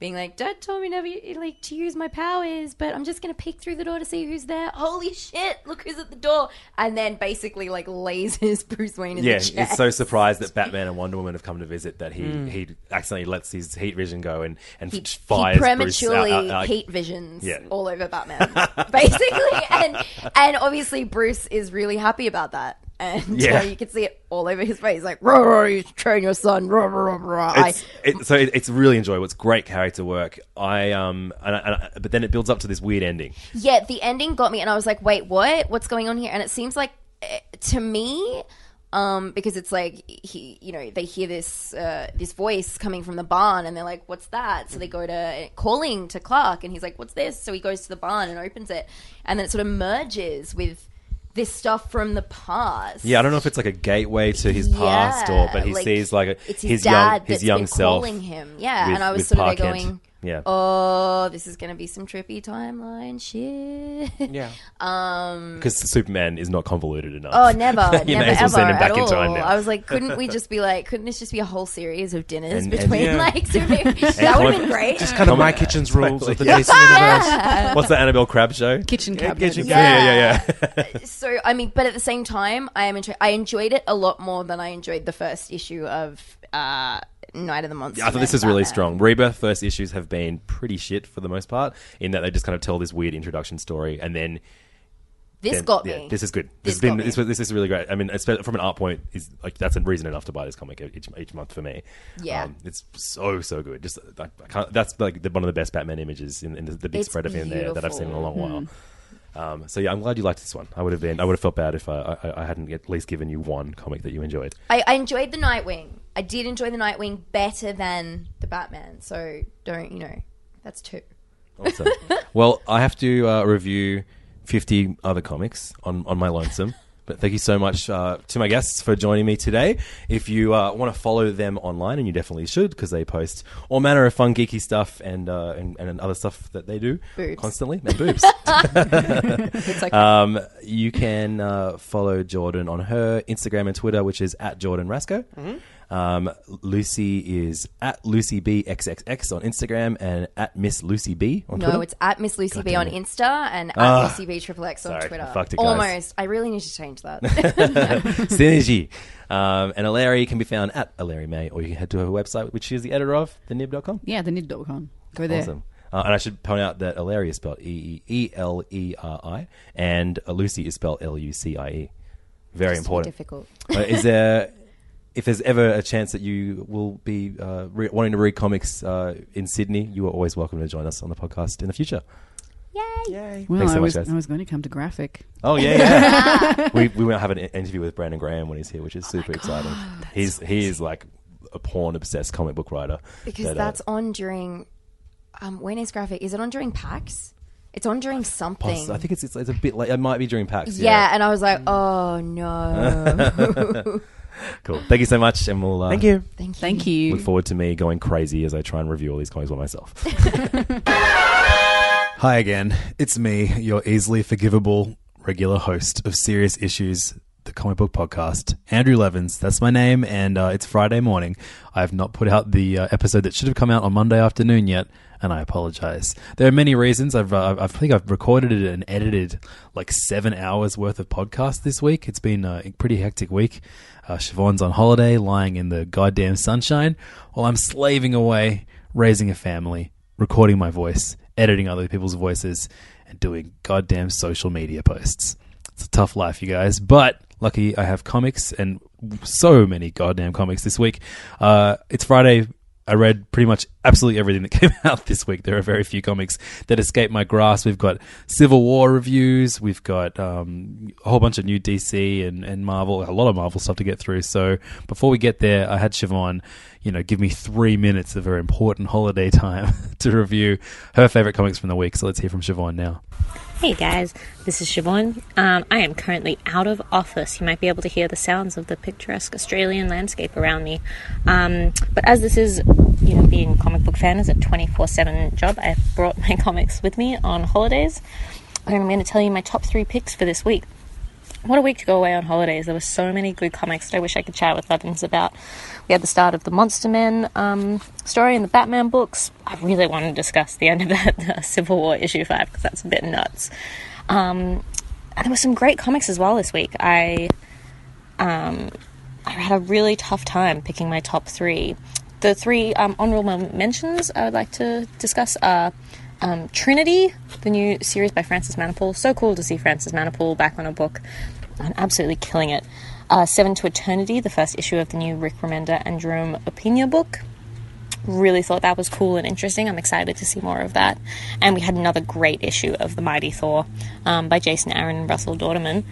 being like, "Dad told me never like to use my powers, but I'm just gonna peek through the door to see who's there. Holy shit! Look who's at the door!" And then basically like lasers Bruce Wayne in yeah, the chest. he's so surprised that Batman and Wonder Woman have come to visit that he, Mm. he accidentally lets his heat vision go and, and he, fires he Bruce prematurely out- out- out- heat visions Yeah. all over Batman, basically, and and obviously Bruce is really happy about that, and Yeah. uh, you can see it all over his face, like "Rah, rah, you train your son." Rah, rah, rah, rah." I, it, so it, it's really enjoyable. It's great character work. I um, and I, and I, but then it builds up to this weird ending. yeah, the ending got me, and I was like, "Wait, what? What's going on here?" And it seems like eh, to me. Um, because it's like he, you know, they hear this uh, this voice coming from the barn, and they're like, "What's that?" So they go to calling to Clark, and he's like, "What's this?" So he goes to the barn and opens it, and then it sort of merges with this stuff from the past. Yeah, I don't know if it's like a gateway to his past or, but he like, sees like a, it's his, his dad young his young self. calling him. Yeah, with- and I was sort of Pa there Kent. going, Yeah. "Oh, this is going to be some trippy timeline shit." yeah. Um, because Superman is not convoluted enough. Oh, never, You may never, as well ever send him back at in all. time now. I was like, couldn't we just be like, couldn't this just be a whole series of dinners And- and- between Yeah. like Superman? that would have been great. Just kind of my kitchen's rules of the Yeah. DC universe. What's the Annabel Crabb show? Kitchen Yeah, cabinet. kitchen Yeah. yeah, yeah, yeah. so I mean, but at the same time, I am enjoy- I enjoyed it a lot more than I enjoyed the first issue of uh, Night of the Monster. I thought this is really Batman. strong. Rebirth first issues have been pretty shit for the most part, in that they just kind of tell this weird introduction story, and then This then- got yeah, me. This is good. This has been this, this is really great. I mean, from an art point, is like that's a reason enough to buy this comic each, each month for me. Yeah. um, it's so so good. Just I, I can't, that's like the, one of the best Batman images in, in the, the big It's spread of him there that I've seen in a long beautiful. while. Um, so yeah, I'm glad you liked this one. I would have been, I would have felt bad if I, I, I hadn't at least given you one comic that you enjoyed. I, I enjoyed the Nightwing. I did enjoy the Nightwing better than the Batman. So don't you know? That's two. Awesome. well, I have to uh, review 50 other comics on, on my lonesome. But thank you so much uh, to my guests for joining me today. If you uh, want to follow them online, and you definitely should, because they post all manner of fun, geeky stuff and, uh, and and other stuff that they do Boobs. constantly. And boobs. Okay. um, you can uh, follow Jordan on her Instagram and Twitter, which is at Jordan Rasco. Um, Lucy is at Lucy B XXX on Instagram and at Miss Lucy B on Twitter. no, it's at Miss Lucy B on. Insta and at Ah. Lucy B Triple X on Sorry, Twitter. I fucked it, guys. Almost. I really need to change that. Synergy. Um, and Eleri can be found at Eleri May, or you can head to her website, which she is the editor of, thenib.com. Yeah, the nib.com. Go there. Awesome. Uh, and I should point out that Eleri is spelled E E L E R I, and uh, Lucy is spelled L U C I E. Very It's too important. difficult. Uh, is there, if there's ever a chance that you will be uh, re- wanting to read comics uh, in Sydney, you are always welcome to join us on the podcast in the future. Yay! Yay. Well, Thanks so I much, was guys. I was going to come to graphic. Oh yeah, yeah. we we might have an interview with Brandon Graham when he's here, which is super exciting. He's he is like a porn obsessed comic book writer. Because that, uh, that's on during. Um, when is graphic? Is it on during PAX? It's on during something. poss- I think it's, it's it's a bit late. it might be during PAX. yeah. Yeah, and I was like, oh no. cool. Thank you so much, and we'll uh, Thank you. Thank you. Thank you. Look forward to me going crazy as I try and review all these comics by myself. Hi again. It's me, your easily forgivable regular host of Serious Issues, the comic book podcast, Andrew Levins. That's my name, and uh, it's Friday morning. I have not put out the uh, episode that should have come out on Monday afternoon yet, and I apologize. There are many reasons. I've, uh, I think I've recorded it and edited like seven hours worth of podcast this week. It's been a pretty hectic week. Uh, Siobhan's on holiday, lying in the goddamn sunshine, while I'm slaving away, raising a family, recording my voice, editing other people's voices, and doing goddamn social media posts. It's a tough life, you guys. But lucky I have comics and so many goddamn comics this week. Uh, it's Friday I read pretty much absolutely everything that came out this week. There are very few comics that escape my grasp. We've got Civil War reviews, we've got um, a whole bunch of new DC and, and Marvel, a lot of Marvel stuff to get through. So before we get there, I had Siobhan, you know, give me three minutes of her important holiday time to review her favorite comics from the week. So let's hear from Siobhan now. Hey guys, this is Siobhan. Um, I am currently out of office. You might be able to hear the sounds of the picturesque Australian landscape around me. Um, but as this is, you know, being a comic book fan is a 24 7 job, I've brought my comics with me on holidays. And I'm going to tell you my top three picks for this week. What a week to go away on holidays. There were so many good comics that I wish I could chat with Levins about. We had the start of the Monster Men um, story in the Batman books. I really want to discuss the end of that Civil War issue 5 because that's a bit nuts. Um, and there were some great comics as well this week. I um, I had a really tough time picking my top three. The three um, honorable mentions I would like to discuss are um, Trinity, the new series by Francis Manapul. So cool to see Francis Manapul back on a book and absolutely killing it. Uh, Seven to Eternity, the first issue of the new Rick Remender and Jerome Opeña book. Really thought that was cool and interesting. I'm excited to see more of that. And we had another great issue of The Mighty Thor um, by Jason Aaron and Russell Dauterman.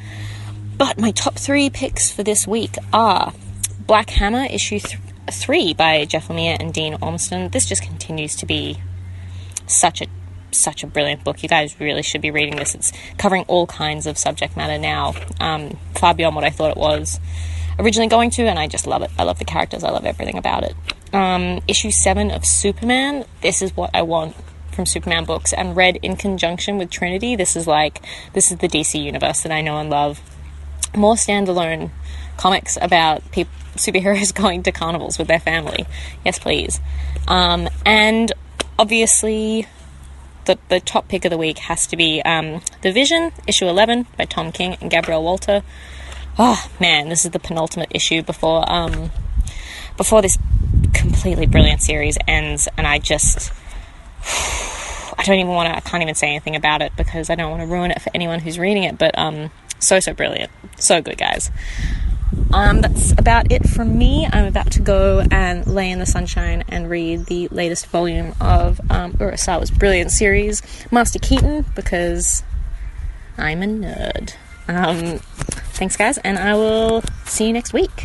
But my top three picks for this week are Black Hammer, issue th- three by Jeff Lemire and Dean Ormston. This just continues to be such a such a brilliant book. You guys really should be reading this. It's covering all kinds of subject matter now, um, far beyond what I thought it was originally going to, and I just love it. I love the characters. I love everything about it. Um, issue seven of Superman. This is what I want from Superman books, and read in conjunction with Trinity. This is like this is the DC universe that I know and love. More standalone comics about people, superheroes going to carnivals with their family. Yes, please. Um, and obviously, the, the top pick of the week has to be um, The Vision, issue 11 by Tom King and Gabriel Walta. Oh man, this is the penultimate issue before um, before this completely brilliant series ends, and I just I don't even want to. I can't even say anything about it because I don't want to ruin it for anyone who's reading it. But um, so so brilliant, so good, guys. Um, that's about it from me. I'm about to go and lay in the sunshine and read the latest volume of um, Urasawa's brilliant series, Master Keaton, because I'm a nerd. Um, thanks, guys, and I will see you next week.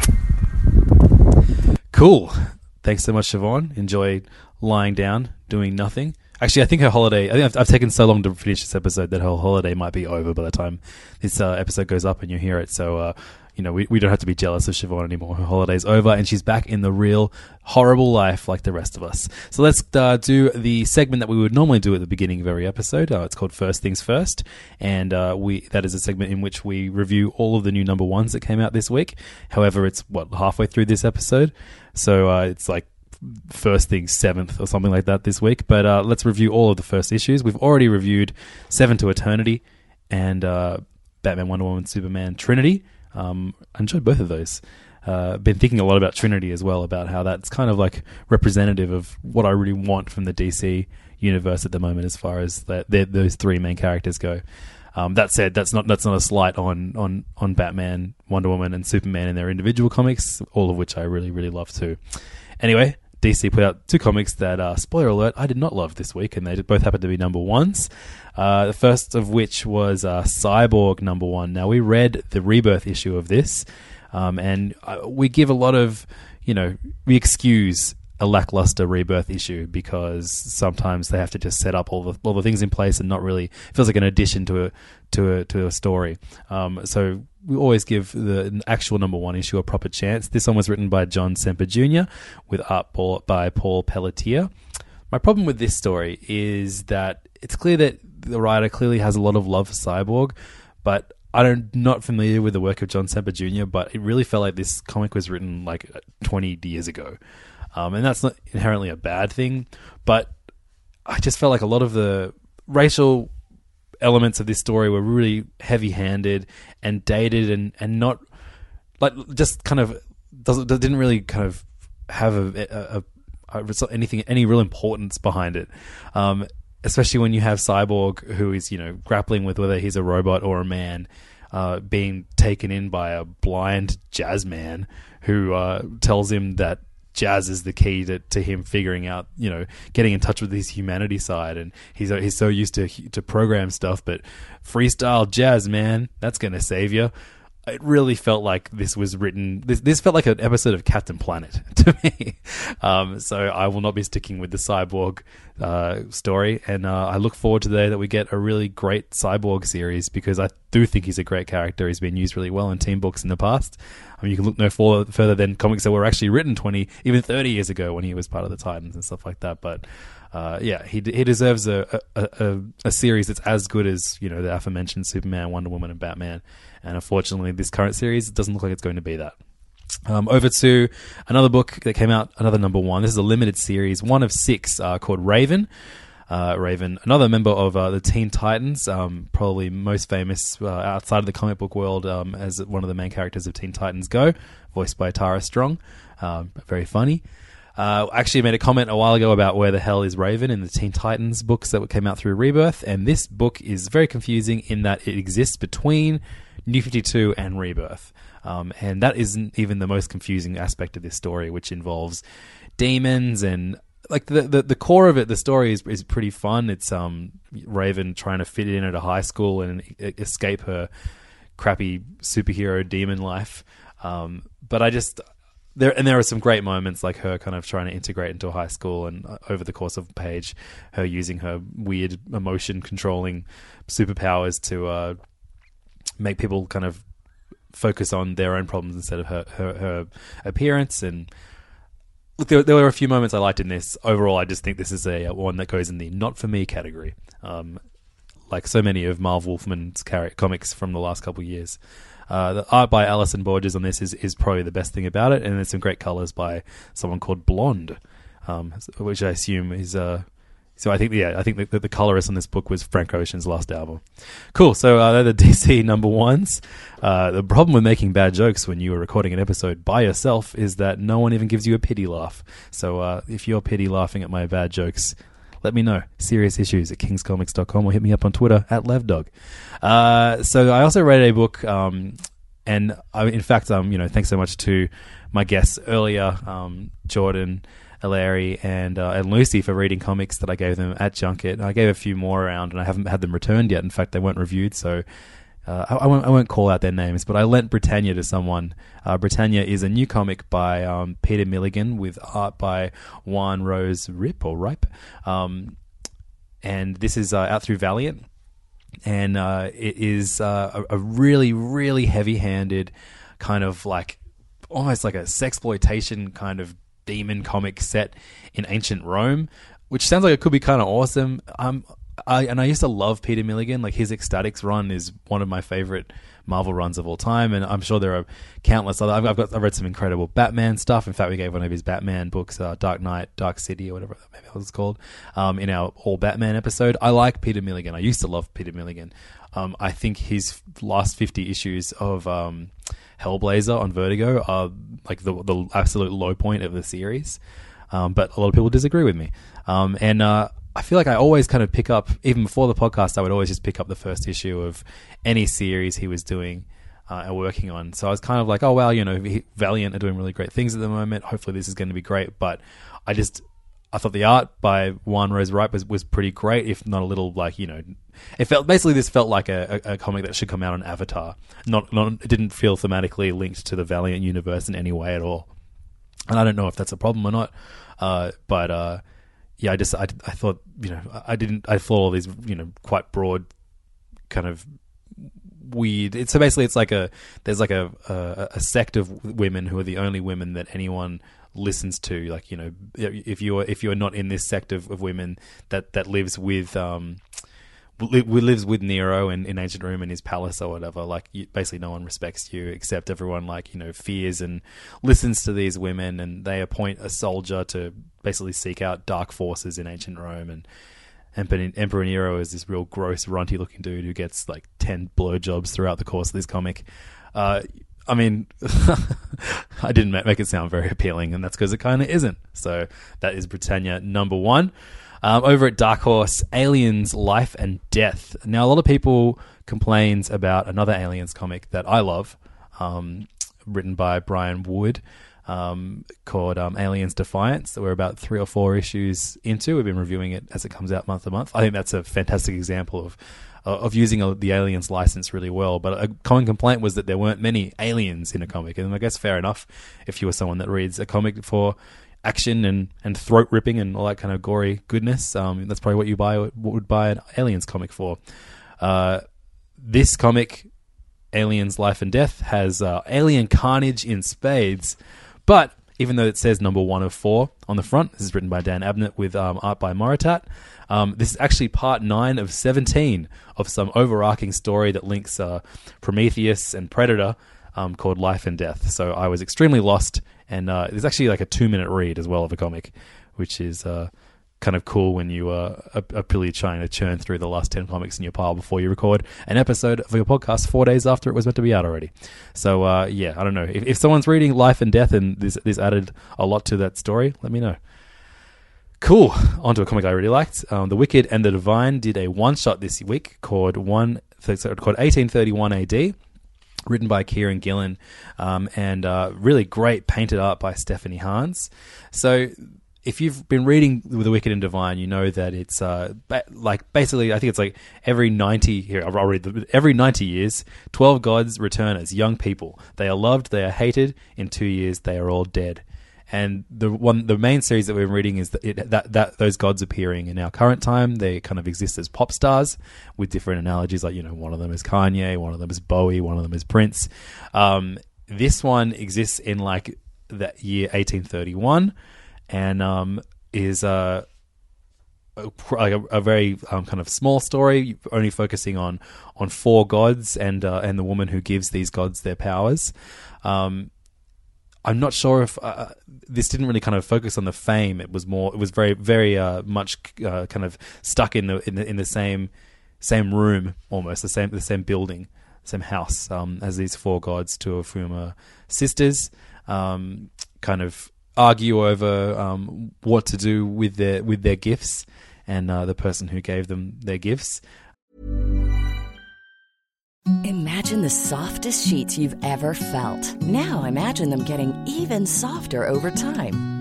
Cool. Thanks so much, Siobhan. Enjoy lying down, doing nothing. Actually, I think her holiday. I think I've, I've, taken so long to finish this episode that her holiday might be over by the time this uh, episode goes up and you hear it. So, uh, you know, we, we don't have to be jealous of Siobhan anymore. Her holiday's over and she's back in the real horrible life like the rest of us. So let's uh, do the segment that we would normally do at the beginning of every episode. Uh, it's called First Things First, and uh, we that is a segment in which we review all of the new number ones that came out this week. However, it's what halfway through this episode, so uh, it's like first thing seventh or something like that this week. But uh, let's review all of the first issues. We've already reviewed Seven to Eternity and uh, Batman, Wonder Woman, Superman, Trinity. Um, I enjoyed both of those. Uh, been thinking a lot about Trinity as well, about how that's kind of like representative of what I really want from the DC universe at the moment, as far as that those three main characters go. Um, that said, that's not that's not a slight on on on Batman, Wonder Woman, and Superman in their individual comics, all of which I really really love too. Anyway, DC put out two comics that, uh, spoiler alert, I did not love this week, and they both happened to be number ones. Uh, the first of which was uh, Cyborg number one. Now, we read the rebirth issue of this, um, and uh, we give a lot of, you know, we excuse a lackluster rebirth issue because sometimes they have to just set up all the all the things in place and not really feels like an addition to a to a to a story. Um, so we always give the actual number one issue a proper chance. This one was written by John Semper Jr. with art by Paul Pelletier. My problem with this story is that it's clear that the writer clearly has a lot of love for Cyborg, but I'm not familiar with the work of John Semper Jr., but it really felt like this comic was written like 20 years ago. Um, and that's not inherently a bad thing, but I just felt like a lot of the racial elements of this story were really heavy handed and dated and, and not like just kind of doesn't didn't really kind of have a, a, a anything any real importance behind it. Um, especially when you have Cyborg, who is you know grappling with whether he's a robot or a man, uh, being taken in by a blind jazz man who uh, tells him that Jazz is the key to, to him figuring out, you know, getting in touch with his humanity side, and he's uh, he's so used to to program stuff, but freestyle jazz, man, that's gonna save you it really felt like this was written. This this felt like an episode of Captain Planet to me. Um, so I will not be sticking with the cyborg uh, story, and uh, I look forward to the day that we get a really great cyborg series because I do think he's a great character. He's been used really well in team books in the past. I mean, you can look no further than comics that were actually written twenty, even thirty years ago when he was part of the Titans and stuff like that. But uh, yeah, he he deserves a a, a a series that's as good as you know the aforementioned Superman, Wonder Woman, and Batman. And unfortunately, this current series doesn't look like it's going to be that. Um, over to another book that came out, another number one. This is a limited series, one of six, uh, called Raven. Uh, Raven, another member of uh, the Teen Titans, um, probably most famous uh, outside of the comic book world um, as one of the main characters of Teen Titans Go, voiced by Tara Strong. Um, very funny. Uh, actually made a comment a while ago about where the hell is Raven in the Teen Titans books that came out through Rebirth, and this book is very confusing in that it exists between New 52 and Rebirth. Um, and that isn't even the most confusing aspect of this story, which involves demons and like the, the, the core of it. The story is is pretty fun. It's um Raven trying to fit in at a high school and escape her crappy superhero demon life. Um, but I just there and there are some great moments like her kind of trying to integrate into a high school and uh, over the course of a page her using her weird emotion controlling superpowers to uh, make people kind of focus on their own problems instead of her her, her appearance. And look there, there were a few moments I liked in this. Overall I just think this is a, one that goes in the not for me category. Um, like so many of Marv Wolfman's comics from the last couple of years. Uh, the art by Alisson Borges on this is, is probably the best thing about it, and there's some great colors by someone called Blonde, um, which I assume is uh, so I think yeah, I think the, the colorist on this book was Frank Ocean's last album. Cool. So uh, they're the DC number ones. Uh, the problem with making bad jokes when you are recording an episode by yourself is that no one even gives you a pity laugh. So uh, if you're pity laughing at my bad jokes, let me know. Serious issues at kingscomics.com or hit me up on Twitter at levdog. Uh, so I also read a book, um, and I, in fact, um, you know, thanks so much to my guests earlier, um, Jordan Larry and uh, and Lucy for reading comics that I gave them at Junkee. I gave a few more around, and I haven't had them returned yet. In fact, they weren't reviewed, so uh, I, I, won't, I, won't, call out their names. But I lent Britannia to someone. Uh, Britannia is a new comic by um, Peter Milligan with art by Juan José Ryp or Ripe, um, and this is uh, out through Valiant. And uh, it is uh, a, a really, really heavy-handed kind of like almost like a sexploitation kind of demon comic set in ancient Rome, which sounds like it could be kind of awesome. Um, I and I used to love Peter Milligan. Like his X-Statix run is one of my favorite Marvel runs of all time, and I'm sure there are countless other. I've, I've got I've read some incredible Batman stuff. In fact, we gave one of his Batman books, uh, Dark Knight, Dark City, or whatever maybe it was called, um, in our All Batman episode. I like Peter Milligan. I used to love Peter Milligan. Um, I think his last 50 issues of um, Hellblazer on Vertigo are like the the absolute low point of the series. Um, but a lot of people disagree with me. Um, and uh, I feel like I always kind of pick up, even before the podcast, I would always just pick up the first issue of any series he was doing uh, and working on. So I was kind of like, oh, well, you know, Valiant are doing really great things at the moment. Hopefully this is going to be great. But I just, I thought the art by Juan José Wright was, was pretty great, if not a little like, you know, it felt basically this felt like a, a, a, comic that should come out on Avatar. Not, not it didn't feel thematically linked to the Valiant universe in any way at all. And I don't know if that's a problem or not. Uh, but uh, yeah, I just I, I thought you know I didn't I thought all these you know quite broad kind of weird. It's so basically it's like a there's like a, a, a sect of women who are the only women that anyone listens to. Like you know if you're if you're not in this sect of, of women that that lives with um li- lives with Nero in, in ancient Rome in his palace or whatever. Like you, basically, no one respects you except everyone like you know fears and listens to these women, and they appoint a soldier to basically seek out dark forces in ancient Rome and. Emperor Nero is this real gross, runty looking dude who gets like 10 blowjobs throughout the course of this comic. Uh, I mean, I didn't make it sound very appealing, and that's because it kind of isn't. So that is Britannia number one. Um, over at Dark Horse, Aliens: Life and Death. Now, a lot of people complains about another Aliens comic that I love, um, written by Brian Wood. um, called um, Aliens Defiance that we're about three or four issues into. We've been reviewing it as it comes out month to month. I think that's a fantastic example of uh, of using a, the Aliens license really well. But a common complaint was that there weren't many aliens in a comic, and I guess fair enough if you were someone that reads a comic for action and, and throat ripping and all that kind of gory goodness. Um, that's probably what you buy what would buy an Aliens comic for. Uh, this comic, Aliens Life and Death, has uh, alien carnage in spades, but even though it says number one of four on the front, this is written by Dan Abnett with um, art by Moritat. Um, this is actually part nine of 17 of some overarching story that links uh, Prometheus and Predator um, called Life and Death. So I was extremely lost, and uh, it's actually like a two minute read as well of a comic, which is uh, kind of cool when you are, are really trying to churn through the last 10 comics in your pile before you record an episode of your podcast four days after it was meant to be out already. So, uh, yeah, I don't know. If, if someone's reading Life and Death and this, this added a lot to that story, let me know. Cool. On to a comic I really liked. Um, the Wicked and the Divine did a one shot this week called one called 1831 AD, written by Kieron Gillen, um, and uh, really great painted art by Stephanie Hans. So. If you've been reading The Wicked and Divine, you know that it's uh, ba- like basically, I think it's like every 90, here, I'll read the, every 90 years, 12 gods return as young people. They are loved, they are hated. In two years, they are all dead and the one the main series that we're reading is that, it, that that those gods appearing in our current time they kind of exist as pop stars with different analogies like you know one of them is Kanye one of them is Bowie one of them is Prince um, this one exists in like that year 1831 and um, is uh, a, a, a very um, kind of small story, only focusing on on four gods and uh, and the woman who gives these gods their powers. Um, I'm not sure if uh, this didn't really kind of focus on the fame. It was more. It was very, very uh, much uh, kind of stuck in the, in the in the same same room, almost the same the same building, same house um, as these four gods, two of whom are sisters. Um, kind of argue over um, what to do with their with their gifts, and uh, the person who gave them their gifts. Imagine the softest sheets you've ever felt. Now imagine them getting even softer over time.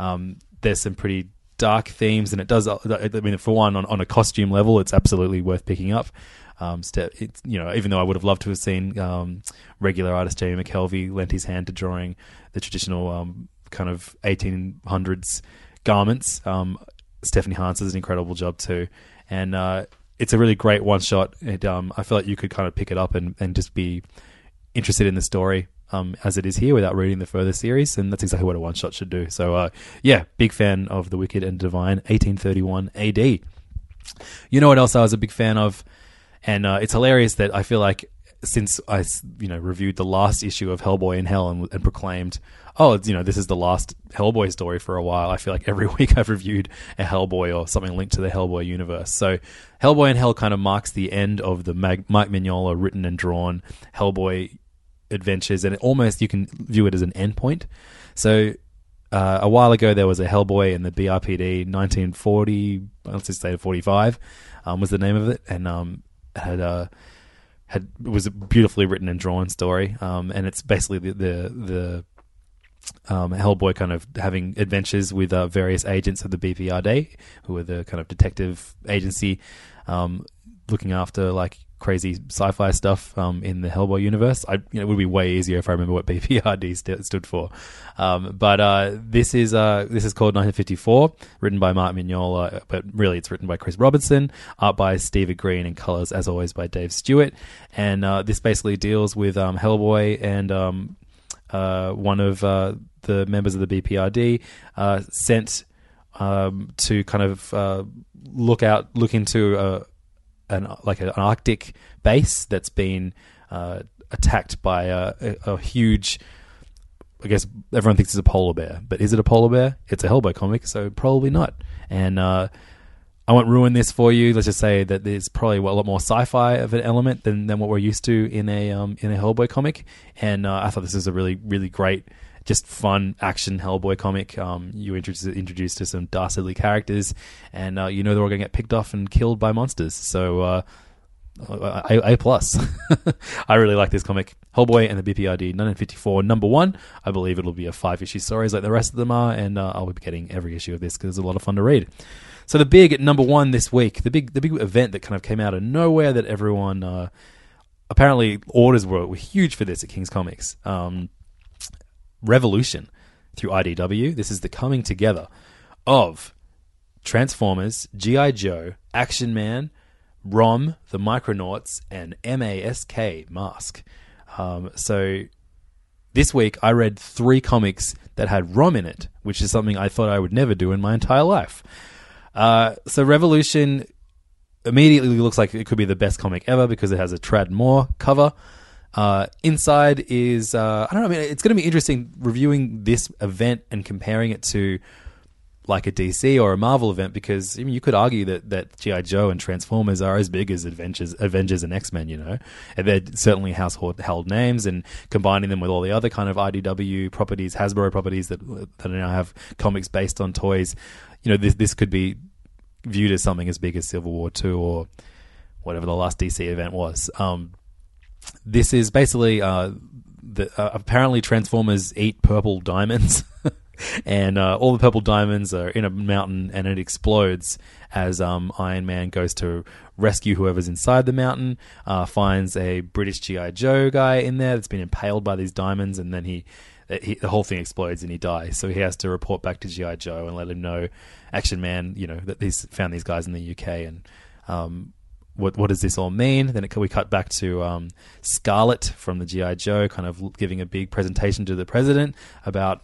Um, there's some pretty dark themes, and it does. I mean, for one, on, on a costume level, it's absolutely worth picking up. Um, step, it's you know, even though I would have loved to have seen um, regular artist Jamie McKelvie lent his hand to drawing the traditional um, kind of 1800s garments. Um, Stephanie Hans does an incredible job too, and uh, it's a really great one shot. And um, I feel like you could kind of pick it up and, and just be interested in the story um, as it is here without reading the further series, and that's exactly what a one shot should do. So, uh, yeah, big fan of The Wicked and Divine, 1831 AD. You know what else I was a big fan of? And uh, it's hilarious that I feel like since I, you know, reviewed the last issue of Hellboy in Hell and, and proclaimed, oh, you know, this is the last Hellboy story for a while. I feel like every week I've reviewed a Hellboy or something linked to the Hellboy universe. So Hellboy in Hell kind of marks the end of the Mag- Mike Mignola written and drawn Hellboy adventures, and almost you can view it as an endpoint. So uh, a while ago, there was a Hellboy in the BPRD 1940, let's just say 45, um, was the name of it, and um, had uh, had it was a beautifully written and drawn story, um, and it's basically the the, the um, Hellboy kind of having adventures with uh, various agents of the BPRD, who are the kind of detective agency um, looking after like crazy sci-fi stuff um, in the Hellboy universe. I, you know, it would be way easier if I remember what BPRD st- stood for. Um, but uh, this is uh, this is called 1954, written by Mark Mignola, but really it's written by Chris Roberson, art by Steve Green, and colors as always by Dave Stewart. And uh, this basically deals with um, Hellboy and um, uh, one of uh, the members of the BPRD uh, sent um, to kind of look out, look into an like an Arctic base that's been uh, attacked by a, a, a huge. I guess everyone thinks it's a polar bear, but is it a polar bear? It's a Hellboy comic, so probably not. And uh, I won't ruin this for you. Let's just say that there's probably a lot more sci-fi of an element than, than what we're used to in a um, in a Hellboy comic. And uh, I thought this is a really really great, just fun action Hellboy comic. Um, you introduced introduced to some dastardly characters, and uh, you know they're all going to get picked off and killed by monsters. So. Uh, a, a plus. I really like this comic. Hellboy and the BPRD 1954 number one. I believe it'll be a five issue series like the rest of them are, and uh, I'll be getting every issue of this because it's a lot of fun to read. So the big at number one this week, the big the big event that kind of came out of nowhere that everyone uh, apparently orders were, were huge for this at King's Comics. Um, Revolution through IDW. This is the coming together of Transformers, GI Joe, Action Man, ROM, the Micronauts, and MASK Mask. Um, so this week I read three comics that had ROM in it, which is something I thought I would never do in my entire life. Uh, so Revolution immediately looks like it could be the best comic ever because it has a Tradd Moore cover. Uh, inside is uh, I don't know. I mean, it's going to be interesting reviewing this event and comparing it to like a DC or a Marvel event because I mean, you could argue that that GI Joe and Transformers are as big as Avengers, Avengers and X Men. You know, and they're certainly household held names, and combining them with all the other kind of IDW properties, Hasbro properties that that now have comics based on toys. You know, this this could be viewed as something as big as Civil War Two or whatever the last DC event was. Um, this is basically uh, the, uh, apparently Transformers eat purple diamonds. and uh, all the purple diamonds are in a mountain, and it explodes as um, Iron Man goes to rescue whoever's inside the mountain. Uh, finds a British GI Joe guy in there that's been impaled by these diamonds, and then he, he, the whole thing explodes and he dies. So he has to report back to GI Joe and let him know, Action Man, you know that he's found these guys in the UK and. Um, what what does this all mean? Then it, we cut back to um, Scarlett from the GI Joe, kind of giving a big presentation to the president about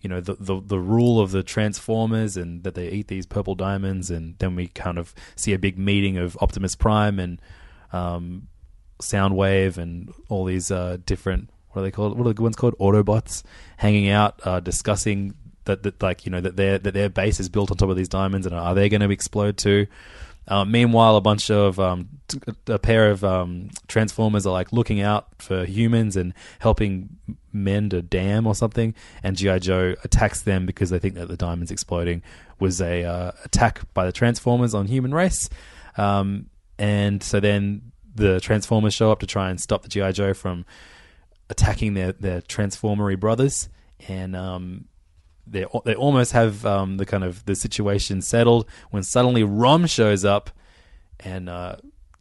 you know the, the the rule of the Transformers and that they eat these purple diamonds, and then we kind of see a big meeting of Optimus Prime and um, Soundwave and all these uh, different what are they called? What are the good ones called? Autobots hanging out, uh, discussing that, that like you know that their that their base is built on top of these diamonds, and are they going to explode too? Uh, meanwhile, a bunch of um, t- a pair of um, transformers are like looking out for humans and helping mend a dam or something. And GI Joe attacks them because they think that the diamonds exploding was a uh, attack by the transformers on human race. Um, and so then the transformers show up to try and stop the GI Joe from attacking their their transformery brothers. And um, they they almost have um, the kind of the situation settled when suddenly Rom shows up and uh,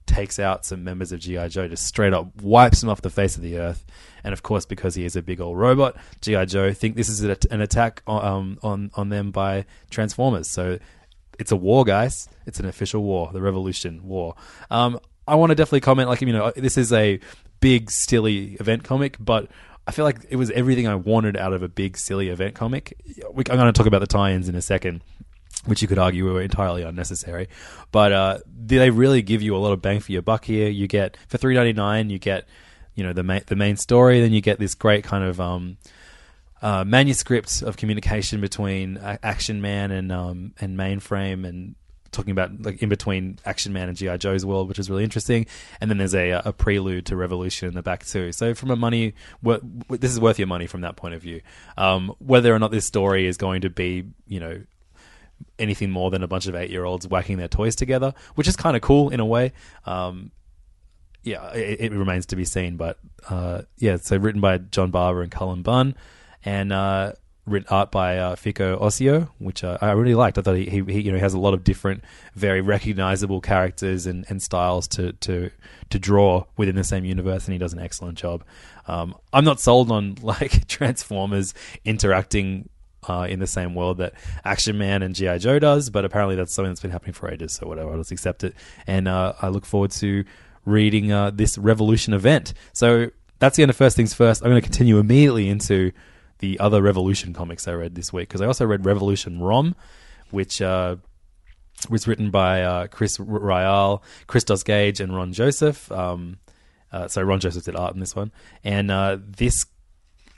takes out some members of GI Joe, just straight up wipes them off the face of the earth. And of course, because he is a big old robot, GI Joe think this is an attack um, on on them by Transformers. So it's a war, guys. It's an official war, the Revolution War. Um, I want to definitely comment, like you know, this is a big, silly event comic, but I feel like it was everything I wanted out of a big, silly event comic. I'm going to talk about the tie-ins in a second, which you could argue were entirely unnecessary. But uh, they really give you a lot of bang for your buck here. You get for three ninety nine, you get you know the main the main story. Then you get this great kind of um, uh, manuscript of communication between Action Man and um, and Mainframe and talking about like in between Action Man and GI Joe's world, which is really interesting. And then there's a a prelude to Revolution in the back too. So from a money, this is worth your money from that point of view. Um, whether or not this story is going to be, you know, anything more than a bunch of eight year olds whacking their toys together, which is kind of cool in a way. Um, yeah, it, it remains to be seen. But uh, yeah, so written by John Barber and Cullen Bunn, and uh, written art by uh, Fico Ossio, which uh, I really liked. I thought he, he, you know he has a lot of different, very recognizable characters and, and styles to, to to draw within the same universe, and he does an excellent job. Um, I'm not sold on like Transformers interacting uh, in the same world that Action Man and GI Joe does, but apparently that's something that's been happening for ages. So whatever, I'll just accept it, and uh, I look forward to reading uh, this Revolution event. So that's the end of first things first. I'm going to continue immediately into the other Revolution comics I read this week because I also read Revolution Rom, which uh, was written by uh, Chris Ryall, Christos Gage, and Ron Joseph. Um, uh, so Ron Joseph did art in this one, and uh, this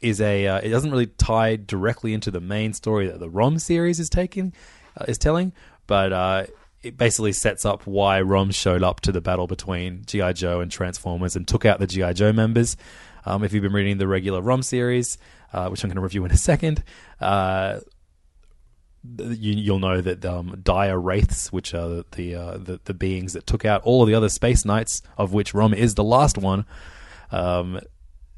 is a. Uh, it doesn't really tie directly into the main story that the Rom series is taking, uh, is telling, but it basically sets up why Rom showed up to the battle between GI Joe and Transformers and took out the GI Joe members. Um, if you've been reading the regular Rom series, uh, which I'm going to review in a second, uh, you, you'll know that um, dire wraiths, which are the uh, the, the beings that took out all of the other space knights, of which Rom is the last one. Um,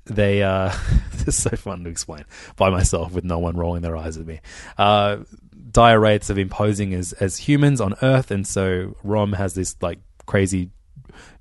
they uh, it's so fun to explain by myself with no one rolling their eyes at me. Uh, dire wraiths of imposing as as humans on Earth, and so Rom has this like crazy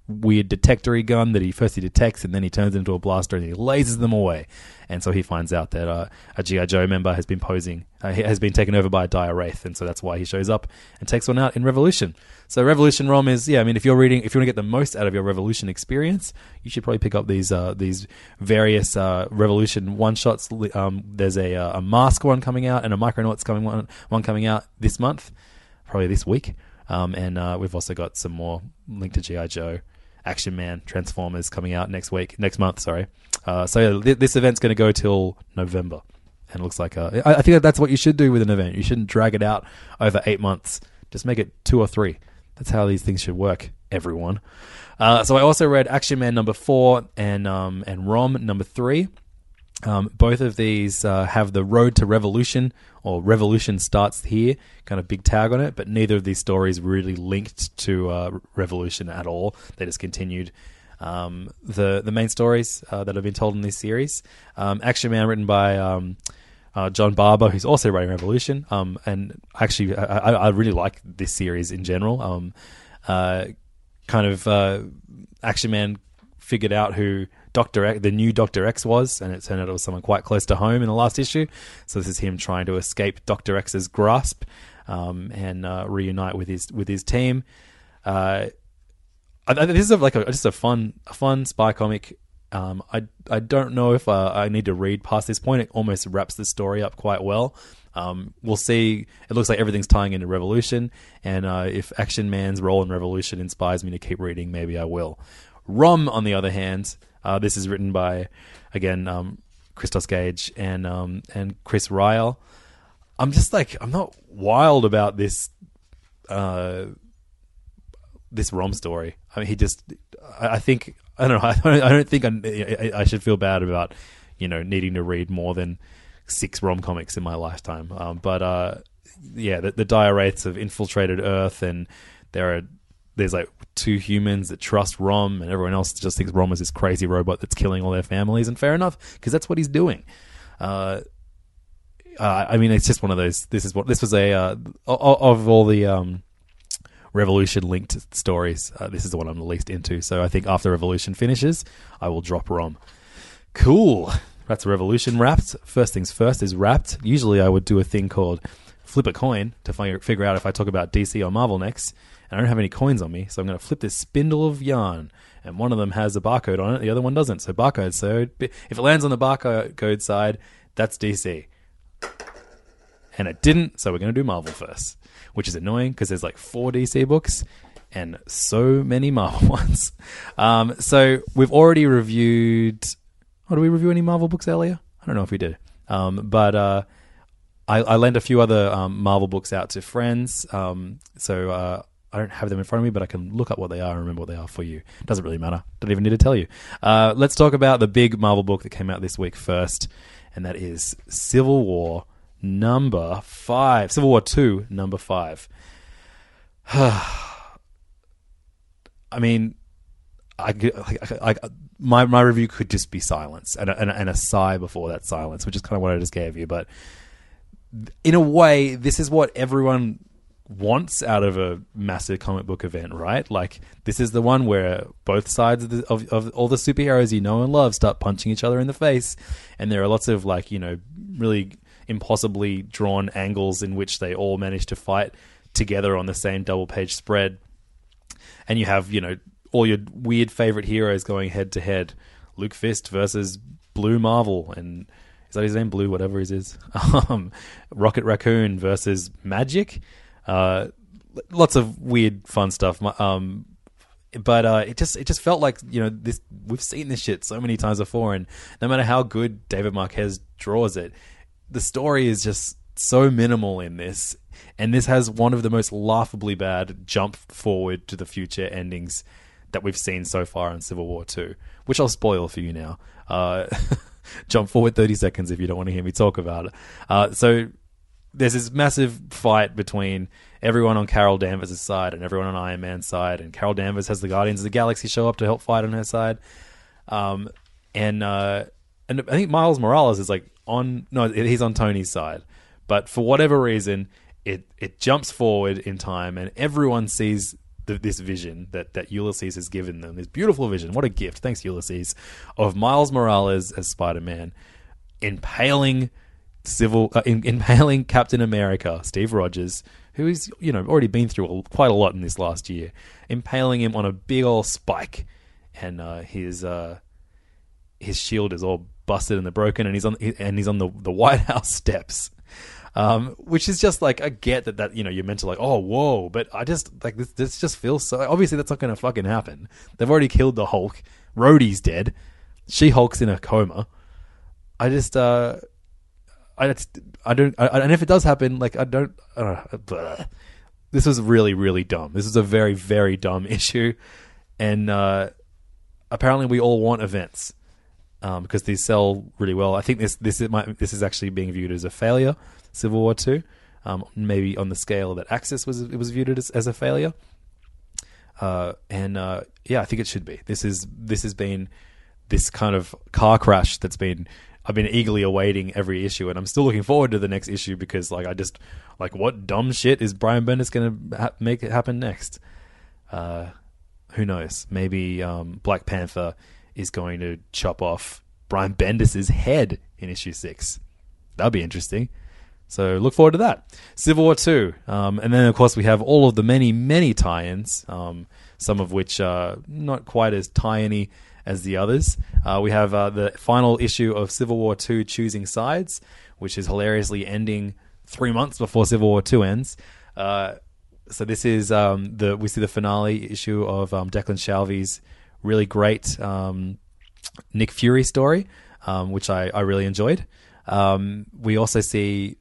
weird detectory gun that he first he detects and then he turns into a blaster and he lasers them away. And so he finds out that uh, a GI Joe member has been posing, uh, has been taken over by a dire wraith, and so that's why he shows up and takes one out in Revolution. So Revolution Rom is yeah, I mean if you're reading, if you want to get the most out of your Revolution experience, you should probably pick up these uh, these various uh, Revolution one shots. Um, there's a uh, a mask one coming out and a Micronauts coming one one coming out this month, probably this week. Um, and uh, we've also got some more linked to GI Joe. Action Man, Transformers coming out next week, next month. Sorry. Uh, so yeah, th- this event's going to go till November, and it looks like uh, I, I think that that's what you should do with an event. You shouldn't drag it out over eight months. Just make it two or three. That's how these things should work. Everyone. Uh, so I also read Action Man number four and um, and Rom number three. Um, both of these uh, have the road to revolution or revolution starts here, kind of big tag on it, but neither of these stories really linked to uh, revolution at all. They just continued um, the the main stories uh, that have been told in this series. Um, Action Man, written by um, uh, John Barber, who's also writing Revolution, um, and actually I, I, really like this series in general. Um, uh, kind of uh, Action Man figured out who Doctor X, the new Doctor X was, and it turned out it was someone quite close to home in the last issue. So this is him trying to escape Doctor X's grasp um, and uh, reunite with his with his team. Uh, I, this is a, like a, just a fun a fun spy comic. Um, I I don't know if uh, I need to read past this point. It almost wraps the story up quite well. Um, we'll see. It looks like everything's tying into Revolution, and uh, if Action Man's role in Revolution inspires me to keep reading, maybe I will. Rom, on the other hand, uh, this is written by, again, um, Christos Gage and um, and Chris Ryall. I'm just like I'm not wild about this uh, this Rom story. I mean, he just I, I think I don't know. I don't, I don't think I, I, should feel bad about you know needing to read more than six Rom comics in my lifetime. Um, but uh, yeah, the, the dire wraiths have infiltrated Earth, and there are there's like two humans that trust Rom, and everyone else just thinks Rom is this crazy robot that's killing all their families. And fair enough, because that's what he's doing. Uh, uh, I mean, it's just one of those. This is what this was a uh, of all the um, Revolution linked stories. Uh, this is the one I'm the least into. So I think after Revolution finishes, I will drop Rom. Cool. That's Revolution wrapped. First things first is wrapped. Usually I would do a thing called flip a coin to figure out if I talk about DC or Marvel next. I don't have any coins on me, so I'm going to flip this spindle of yarn. And one of them has a barcode on it, the other one doesn't. So barcode. So if it lands on the barcode side, that's DC. And it didn't, so we're going to do Marvel first, which is annoying because there's like four DC books and so many Marvel ones. Um, so we've already reviewed. Oh, did we review any Marvel books earlier? I don't know if we did. Um, but uh, I, I lent a few other um, Marvel books out to friends. Um, so uh, I don't have them in front of me, but I can look up what they are and remember what they are for you. Doesn't really matter. Don't even need to tell you. Uh, let's talk about the big Marvel book that came out this week first, and that is Civil War number five. Civil War two number five. I mean, I, I, I, my my review could just be silence and a, and, a, and a sigh before that silence, which is kind of what I just gave you. But in a way, this is what everyone wants out of a massive comic book event, right? Like this is the one where both sides of, the, of, of all the superheroes you know and love start punching each other in the face, and there are lots of like you know really impossibly drawn angles in which they all manage to fight together on the same double page spread, and you have you know all your weird favorite heroes going head to head, Luke Fist versus Blue Marvel and. Is that his name? Blue, whatever his is. Um, Rocket Raccoon versus Magik. Uh, lots of weird, fun stuff. Um, but uh, it just it just felt like you know this we've seen this shit so many times before, and no matter how good David Marquez draws it, the story is just so minimal in this, and this has one of the most laughably bad jump forward to the future endings that we've seen so far in Civil War Two, which I'll spoil for you now. Uh, jump forward thirty seconds if you don't want to hear me talk about it. Uh, so there's this massive fight between everyone on Carol Danvers' side and everyone on Iron Man's side, and Carol Danvers has the Guardians of the Galaxy show up to help fight on her side. Um, and uh, and I think Miles Morales is like on no, he's on Tony's side, but for whatever reason, it it jumps forward in time, and everyone sees this vision that that Ulysses has given them. This beautiful vision, what a gift! Thanks, Ulysses, of Miles Morales as Spider Man, impaling civil uh, in, impaling Captain America, Steve Rogers, who is you know already been through a, quite a lot in this last year, impaling him on a big old spike, and uh, his uh, his shield is all busted and broken, and he's on and he's on the the White House steps. Um, which is just like I get that that you know you're meant to like oh whoa, but I just like this this just feels so obviously that's not going to fucking happen. They've already killed the Hulk. Rhodey's dead. She Hulk's in a coma. I just uh I, I don't, I, and if it does happen, like I don't, uh, this was really, really dumb. This is a very, very dumb issue, and uh, apparently we all want events um, because these sell really well. I think this, this is this is actually being viewed as a failure. Civil War Two, um, maybe on the scale that Axis was, it was viewed as, as a failure. Uh, and uh, yeah, I think it should be. This is this has been this kind of car crash that's been I've been eagerly awaiting every issue, and I'm still looking forward to the next issue because, like, I just like what dumb shit is Brian Bendis going to ha- make it happen next? Uh, who knows? Maybe um, Black Panther is going to chop off Brian Bendis's head in issue six. That'd be interesting. So look forward to that. Civil War two, um, and then of course we have all of the many many tie-ins, um, some of which are not quite as tie-in as the others. Uh, we have uh, the final issue of Civil War II Choosing Sides, which is hilariously ending three months before Civil War II ends. Uh, so this is um, the we see the finale issue of um, Declan Shalvey's really great um, Nick Fury story, um, which I, I really enjoyed. Um, we also see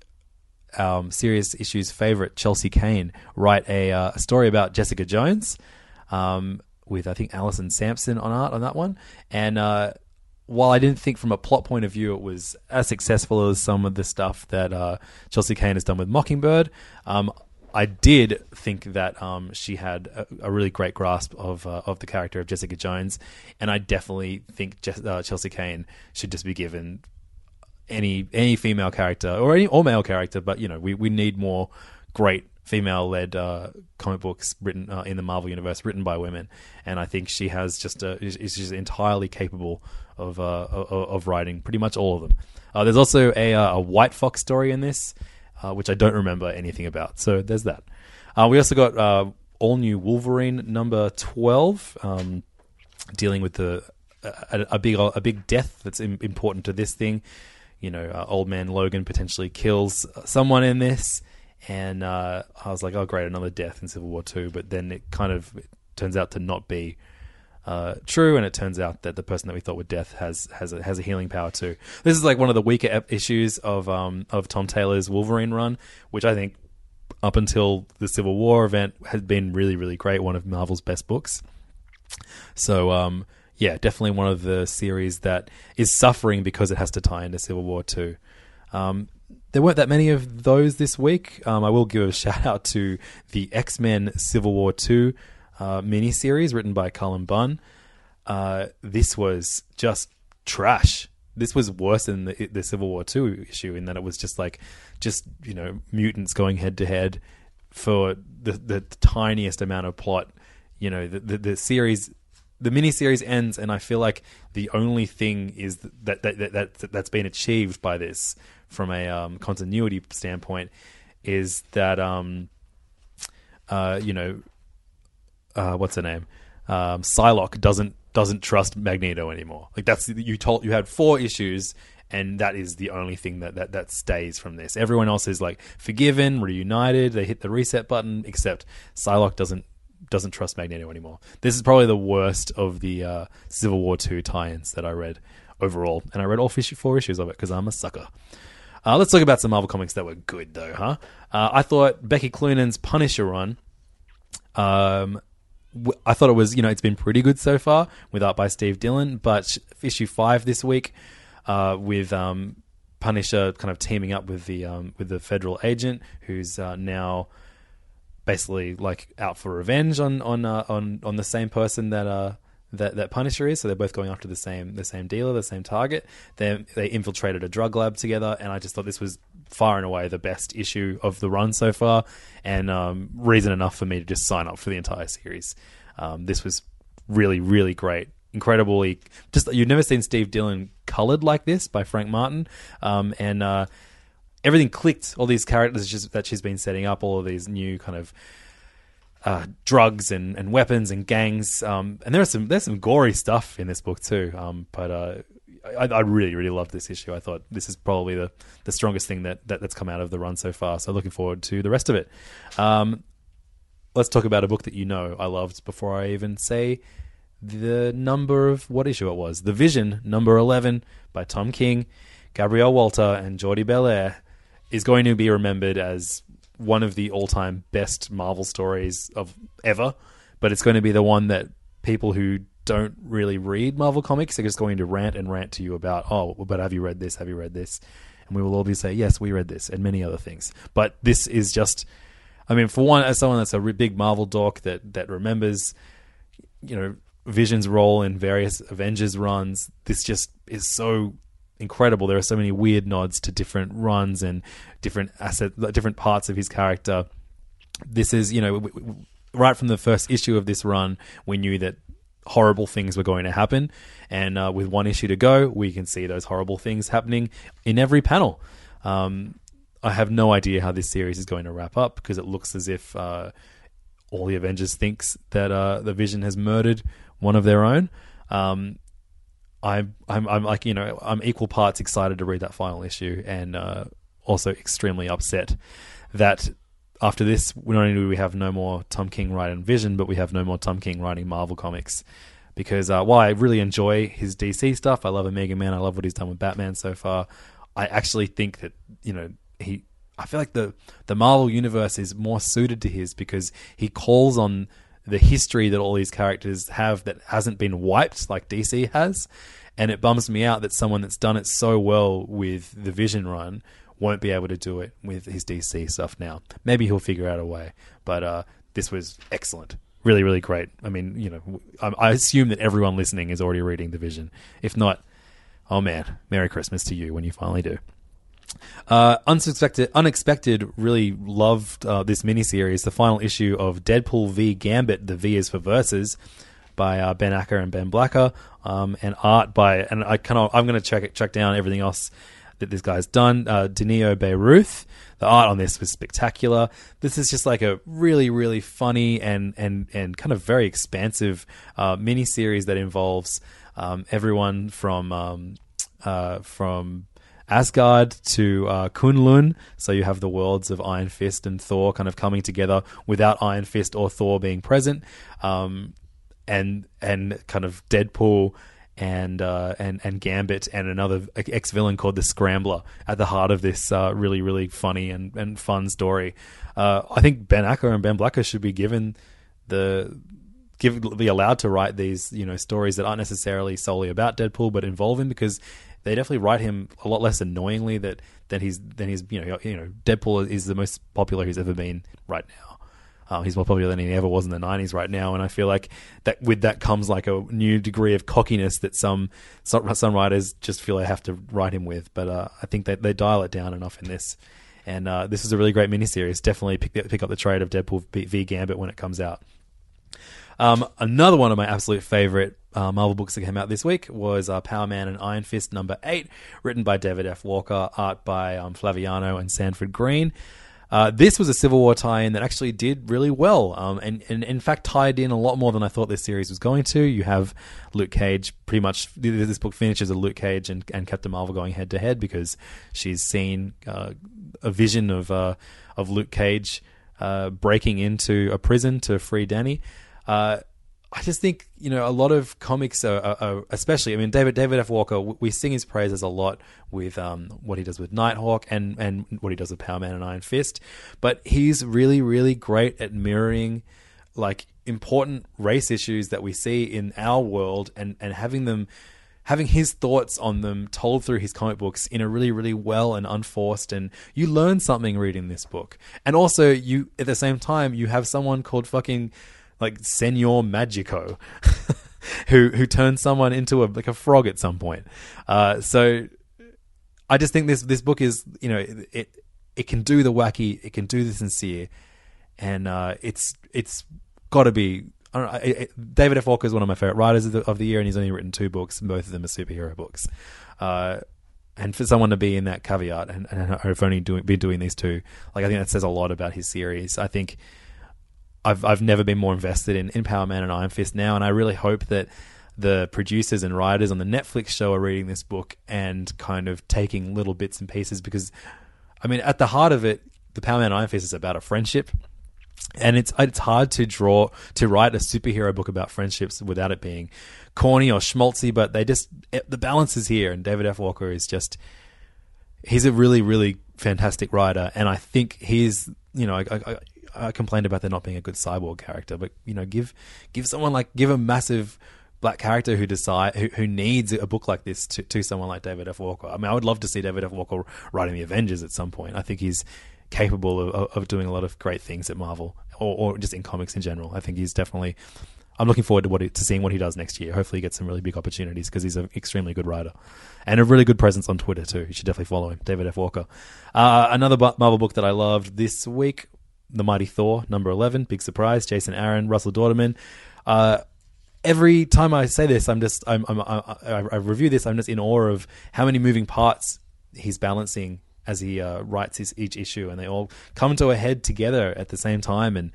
um, serious issues favorite Chelsea Cain write a, uh, a story about Jessica Jones. Um, with I think Alison Sampson on art on that one. And uh, while I didn't think from a plot point of view it was as successful as some of the stuff that uh, Chelsea Cain has done with Mockingbird, um, I did think that um, she had a, a, really great grasp of uh, of the character of Jessica Jones, and I definitely think Je- uh, Chelsea Cain should just be given any any female character or any or male character, but you know we, we need more great female led uh, comic books written uh, in the Marvel universe, written by women, and I think she has just a, is, just entirely capable of, uh, of, of writing pretty much all of them. Uh, there's also a, uh, a White Fox story in this, uh, which I don't remember anything about. So there's that. we also got all new Wolverine number twelve, um, dealing with the a, a, big a big death that's important to this thing. You know, old man Logan potentially kills someone in this and uh, I was like, oh great, another death in Civil War Two. But then it kind of turns out to not be uh, true, and it turns out that the person that we thought were death has has a, has a healing power too. This is like one of the weaker ep- issues of um, of Tom Taylor's Wolverine run, which I think up until the Civil War event has been really really great. One of Marvel's best books. So um, yeah, definitely one of the series that is suffering because it has to tie into Civil War too. Um, there weren't that many of those this week. Um, I will give a shout out to the X Men Civil War two uh, miniseries written by Cullen Bunn. Uh, this was just trash. This was worse than the, the Civil War two issue in that it was just like, just you know, mutants going head to head for the the tiniest amount of plot. You know, the the, the series the miniseries ends, and I feel like the only thing is that that, that, that that's been achieved by this from a um, continuity standpoint is that um, uh, you know, uh, what's her name, um, Psylocke doesn't doesn't trust Magneto anymore. Like that's you told you had four issues. And that is the only thing that, that, that stays from this. Everyone else is like forgiven, reunited. They hit the reset button, except Psylocke doesn't doesn't trust Magneto anymore. This is probably the worst of the uh, Civil War two tie-ins that I read overall, and I read all four issues of it because I'm a sucker. Uh, let's talk about some Marvel comics that were good, though, huh? Uh, I thought Becky Cloonan's Punisher run. Um, w- I thought it was, you know, it's been pretty good so far, with art by Steve Dillon. But issue five this week, uh, with um, Punisher kind of teaming up with the um, with the federal agent, who's uh, now basically like out for revenge on on uh, on on the same person that uh that that Punisher is. So they're both going after the same the same dealer, the same target. They they infiltrated a drug lab together, and I just thought this was far and away the best issue of the run so far, and um, reason enough for me to just sign up for the entire series. Um, this was really really great. Incredibly, just you've never seen Steve Dillon colored like this by Frank Martin, um, and uh, everything clicked. All these characters just, that she's been setting up, all of these new kind of uh, drugs and, and weapons and gangs. Um, and there's some there's some gory stuff in this book too. Um, but uh, I, I, really really loved this issue. I thought this is probably the, the strongest thing that, that that's come out of the run so far. So looking forward to the rest of it. Um, let's talk about a book that you know I loved before I even say the number of what issue it was. The Vision, number 11 by Tom King, Gabriel Walta, and Jordie Bellaire is going to be remembered as one of the all-time best Marvel stories of ever, but it's going to be the one that people who don't really read Marvel comics are just going to rant and rant to you about. Oh, but have you read this? Have you read this? And we will all be say, yes, we read this, and many other things. But this is just, I mean, for one, as someone that's a big Marvel dork that that remembers, you know, Vision's role in various Avengers runs, this just is so incredible. There are so many weird nods to different runs and different different parts of his character. This is, you know, right from the first issue of this run, we knew that horrible things were going to happen, and uh, with one issue to go, we can see those horrible things happening in every panel. Um, I have no idea how this series is going to wrap up because it looks as if uh, all the Avengers thinks that uh, the Vision has murdered one of their own. Um, I'm, I'm, I'm like, you know, I'm equal parts excited to read that final issue and uh, also extremely upset that after this, not only do we have no more Tom King writing Vision, but we have no more Tom King writing Marvel comics. Because uh, while I really enjoy his DC stuff, I love Omega Man, I love what he's done with Batman so far. I actually think that you know he. I feel like the the Marvel universe is more suited to his because he calls on the history that all these characters have that hasn't been wiped like DC has. And it bums me out that someone that's done it so well with the Vision run won't be able to do it with his DC stuff now. Maybe he'll figure out a way. But uh, this was excellent. Really, really great. I mean, you know, I, I assume that everyone listening is already reading the Vision. If not, oh man, Merry Christmas to you when you finally do. Uh, unexpected, unexpected. Really loved uh, this miniseries. The final issue of Deadpool v Gambit. The V is for verses by uh, Ben Acker and Ben Blacker, um, and art by and I kind of I'm going to check it, check down everything else that this guy's done. Uh, Danilo Beyruth. The art on this was spectacular. This is just like a really really funny and and and kind of very expansive uh, mini series that involves um, everyone from um, uh, from Asgard to uh, Kunlun. So you have the worlds of Iron Fist and Thor kind of coming together without Iron Fist or Thor being present. Um, and and kind of Deadpool and uh, and and Gambit and another ex villain called the Scrambler at the heart of this uh, really really funny and, and fun story. Uh, I think Ben Acker and Ben Blacker should be given the give be allowed to write these you know stories that aren't necessarily solely about Deadpool but involve him because they definitely write him a lot less annoyingly that than he's than he's you know you know Deadpool is the most popular he's ever been right now. Um, he's more popular than he ever was in the '90s right now, and I feel like that with that comes like a new degree of cockiness that some some, some writers just feel they have to write him with. But uh, I think that they dial it down enough in this, and uh, this is a really great miniseries. Definitely pick pick up the trade of Deadpool v Gambit when it comes out. Um, another one of my absolute favorite uh, Marvel books that came out this week was uh, Power Man and Iron Fist number eight, written by David F. Walker, art by um, Flaviano and Sanford Greene. Uh, this was a Civil War tie-in that actually did really well, um, and, and in fact tied in a lot more than I thought this series was going to. You have Luke Cage, pretty much. This book finishes with Luke Cage and, and Captain Marvel going head to head because she's seen uh, a vision of uh, of Luke Cage uh, breaking into a prison to free Danny. Uh, I just think you know a lot of comics are, are, are, especially. I mean, David David F. Walker. We sing his praises a lot with um, what he does with Nighthawk and and what he does with Power Man and Iron Fist. But he's really really great at mirroring like important race issues that we see in our world and and having them having his thoughts on them told through his comic books in a really really well and unforced and you learn something reading this book and also you at the same time you have someone called fucking like Senor Magico, who who turns someone into a like a frog at some point. Uh, so I just think this this book is you know it it can do the wacky, it can do the sincere, and uh, it's it's got to be. Know, it, it, David F. Walker is one of my favorite writers of the, of the, year, and he's only written two books, both of them are superhero books. Uh, and for someone to be in that caveat and, and only doing, been doing these two, like I think that says a lot about his series. I think I've I've never been more invested in, in Power Man and Iron Fist now, and I really hope that the producers and writers on the Netflix show are reading this book and kind of taking little bits and pieces because, I mean, at the heart of it, the Power Man and Iron Fist is about a friendship, and it's it's hard to draw to write a superhero book about friendships without it being corny or schmaltzy, but they just eh, the balance is here, and David F. Walker is just he's a really really fantastic writer, and I think he's you know I, I, I complained about there not being a good cyborg character, but you know, give give someone like give a massive black character who decide who, who needs a book like this to, to someone like David F. Walker. I mean, I would love to see David F. Walker writing the Avengers at some point. I think he's capable of, of doing a lot of great things at Marvel or, or just in comics in general. I think he's definitely. I'm looking forward to what he, to seeing what he does next year. Hopefully, he gets some really big opportunities because he's an extremely good writer and a really good presence on Twitter too. You should definitely follow him, David F. Walker. Uh, another Marvel book that I loved this week the Mighty Thor, number 11. Big surprise. Jason Aaron, Russell Dauterman. Uh, every time I say this, I'm just, I'm, I'm, I, I review this, I'm just in awe of how many moving parts he's balancing as he uh, writes his, each issue, and they all come to a head together at the same time. And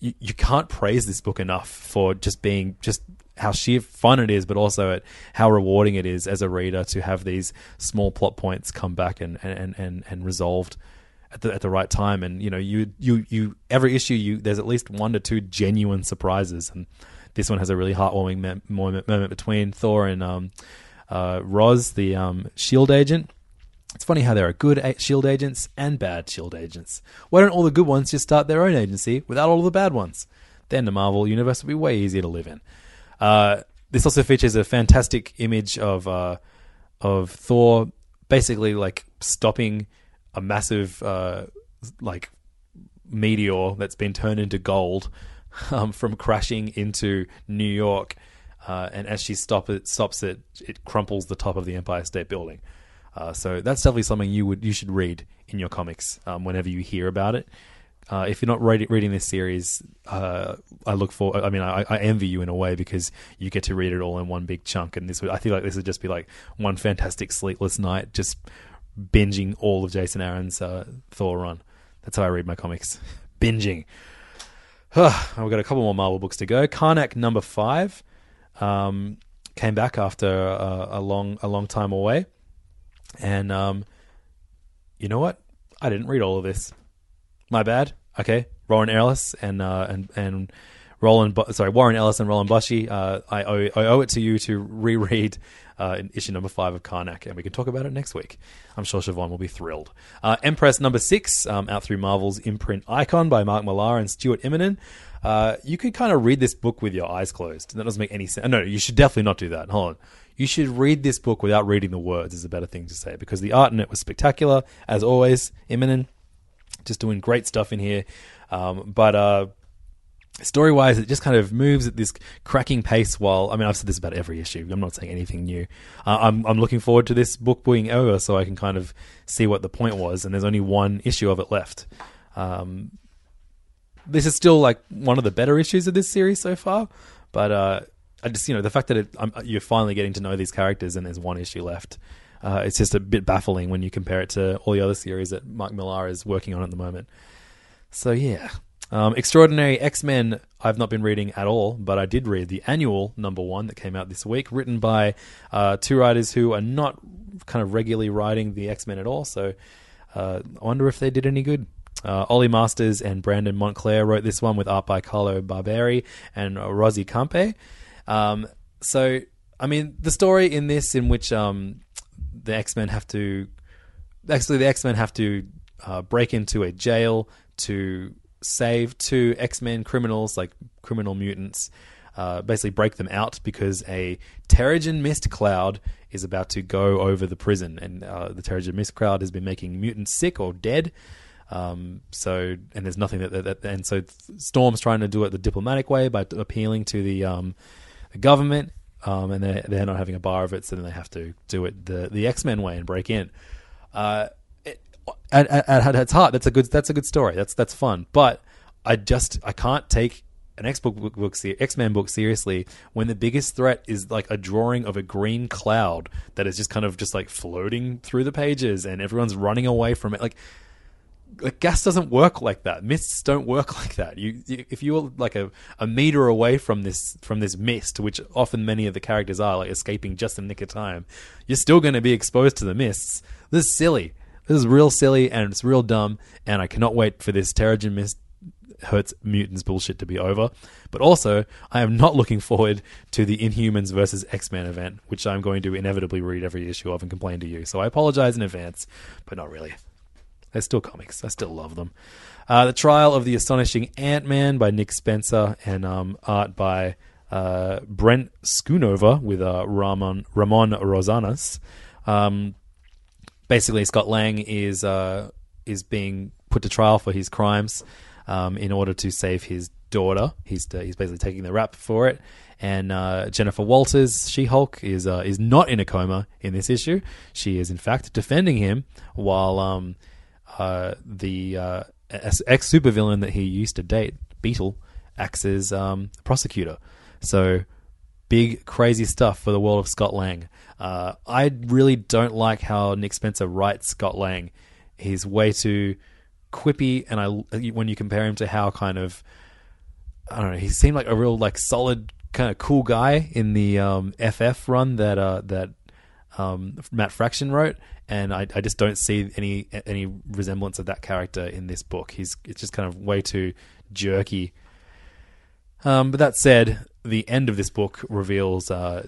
you, you can't praise this book enough for just being just how sheer fun it is, but also at how rewarding it is as a reader to have these small plot points come back and and and, and resolved at the at the right time. And you know, you you you every issue you there's at least one to two genuine surprises, and this one has a really heartwarming moment, moment between Thor and um, uh, Roz, the um, Shield agent. It's funny how there are good Shield agents and bad Shield agents. Why don't all the good ones just start their own agency without all the bad ones? Then the Marvel universe would be way easier to live in. Uh, this also features a fantastic image of uh, of Thor basically like stopping a massive uh, like meteor that's been turned into gold um, from crashing into New York. Uh, and as she stop it, stops it, it crumples the top of the Empire State Building. Uh, so that's definitely something you would you should read in your comics um, whenever you hear about it. Uh, if you're not read, reading this series, uh, I look for. I mean, I, I, envy you in a way because you get to read it all in one big chunk. And this, would, I feel like this would just be like one fantastic sleepless night, just binging all of Jason Aaron's uh, Thor run. That's how I read my comics. Binging. I've got a couple more Marvel books to go. Karnak number five um, came back after a, a, long a long time away, and um, you know what? I didn't read all of this. My bad. Okay, Warren Ellis and uh, and and Roland, sorry, Warren Ellis and Roland Boschi. Uh, I, owe, I owe it to you to reread uh, issue number five of Karnak, and we can talk about it next week. I'm sure Siobhan will be thrilled. Uh, Empress number six, um, out through Marvel's imprint Icon by Mark Millar and Stuart Immonen. Uh, you could kind of read this book with your eyes closed. That doesn't make any sense. No, you should definitely not do that. Hold on. You should read this book without reading the words, is a better thing to say, because the art in it was spectacular, as always. Immonen, just doing great stuff in here. Um, but uh, story wise, it just kind of moves at this cracking pace. While I mean, I've said this about every issue. I'm not saying anything new. Uh, I'm I'm looking forward to this book being over, so I can kind of see what the point was. And there's only one issue of it left. Um, this is still like one of the better issues of this series so far, but uh, I just you know the fact that it, you're finally getting to know these characters and there's one issue left. Uh, it's just a bit baffling when you compare it to all the other series that Mark Millar is working on at the moment. So yeah, um, Extraordinary X Men. I've not been reading at all, but I did read the annual number one that came out this week, written by uh, two writers who are not kind of regularly writing the X Men at all. So uh, I wonder if they did any good. Uh, Ollie Masters and Brandon Montclare wrote this one with art by Carlo Barberi and Rosie Campe. Um, so, I mean, the story in this, in which um, the X Men have to, actually, the X Men have to uh, break into a jail to save two X Men criminals, like criminal mutants. Uh, basically, break them out because a Terrigen mist cloud is about to go over the prison, and uh, the Terrigen mist cloud has been making mutants sick or dead. Um, so, and there's nothing that, that, that, and so Storm's trying to do it the diplomatic way by appealing to the um, the government, um, and they're they're not having a bar of it, so then they have to do it the the X Men way and break in. Uh, at, at, at its heart, that's a good that's a good story. That's that's fun, but I just I can't take an X book book, X Men book seriously when the biggest threat is like a drawing of a green cloud that is just kind of just like floating through the pages and everyone's running away from it. Like like gas doesn't work like that. Mists don't work like that. You, you, if you're like a, a meter away from this from this mist, which often many of the characters are, like escaping just in nick of time, you're still going to be exposed to the mists. This is silly. This is real silly and it's real dumb. And I cannot wait for this Terrigen mist hurts mutants bullshit to be over. But also, I am not looking forward to the Inhumans versus X Men event, which I'm going to inevitably read every issue of and complain to you. So I apologize in advance, but not really. They're still comics. I still love them. Uh, the Trial of the Astonishing Ant Man by Nick Spencer and um, art by uh, Brent Schoonover with uh, Ramon Ramon Rosanas. Um, basically, Scott Lang is uh, is being put to trial for his crimes um, in order to save his daughter. He's uh, he's basically taking the rap for it. And uh, Jennifer Walters, She Hulk, is uh, is not in a coma in this issue. She is in fact defending him while um, uh, the uh, ex supervillain that he used to date, Beetle, acts as um, prosecutor. So big crazy stuff for the world of Scott Lang. Uh, I really don't like how Nick Spencer writes Scott Lang. He's way too quippy, and I when you compare him to how kind of I don't know, he seemed like a real like solid kind of cool guy in the um, FF run that uh, that um, Matt Fraction wrote, and I, I, just don't see any any resemblance of that character in this book. He's it's just kind of way too jerky. Um, but that said, the end of this book reveals uh,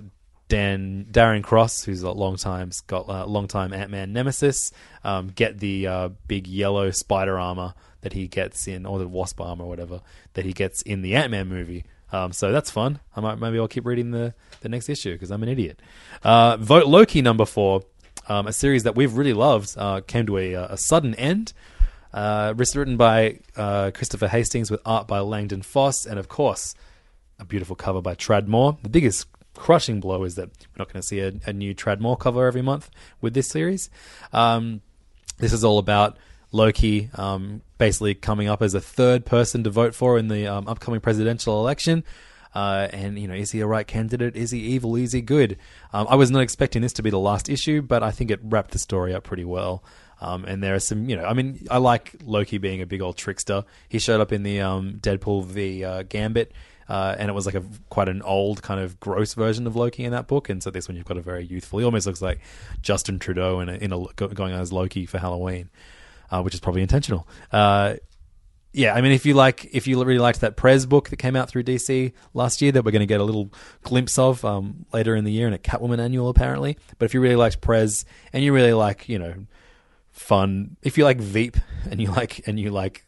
Dan Darren Cross, who's a long time Scott, uh, long time Ant Man nemesis, um, get the uh, big yellow spider armor that he gets in, or the wasp armor, or whatever that he gets in the Ant Man movie. Um, so that's fun. I might maybe I'll keep reading the, the next issue because I'm an idiot. Uh, Vote Loki number four, um, a series that we've really loved, uh, came to a, a sudden end. Uh, written by uh, Christopher Hastings with art by Langdon Foss, and of course, a beautiful cover by Tradd Moore. The biggest crushing blow is that we're not going to see a, a, new Tradd Moore cover every month with this series. Um, this is all about Loki um, basically coming up as a third person to vote for in the um, upcoming presidential election. Uh, and you know, is he a right candidate? Is he evil? Is he good? Um, I was not expecting this to be the last issue, but I think it wrapped the story up pretty well. Um, and there are some, you know, I mean, I like Loki being a big old trickster. He showed up in the um, Deadpool v uh, Gambit, uh, and it was like a quite an old kind of gross version of Loki in that book. And so this one you've got a very youthful. He almost looks like Justin Trudeau in a, in a going as Loki for Halloween uh, which is probably intentional. Uh, yeah, I mean, if you like, if you really liked that Prez book that came out through DC last year, that we're going to get a little glimpse of um, later in the year in a Catwoman annual, apparently. But if you really liked Prez and you really like, you know, fun, if you like Veep and you like and you like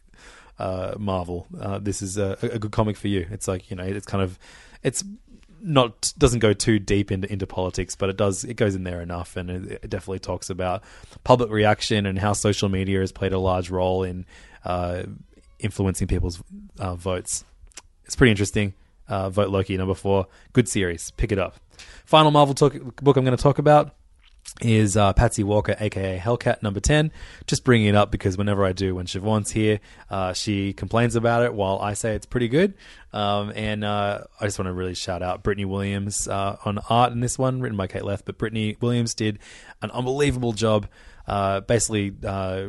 uh, Marvel, uh, this is a, a good comic for you. It's like you know, it's kind of, it's not doesn't go too deep into into politics, but it does it goes in there enough, and it, it definitely talks about public reaction and how social media has played a large role in. Uh, influencing people's uh, votes. It's pretty interesting. Uh, Vote Loki number four, good series. Pick it up. Final Marvel talk- book I'm going to talk about is uh, Patsy Walker, aka Hellcat, number 10. Just bringing it up because whenever I do, when Siobhan's here, uh, she complains about it while I say it's pretty good. Um, and uh, I just want to really shout out Brittany Williams uh, on art in this one, written by Kate Leth. But Brittany Williams did an unbelievable job. Uh, basically, uh,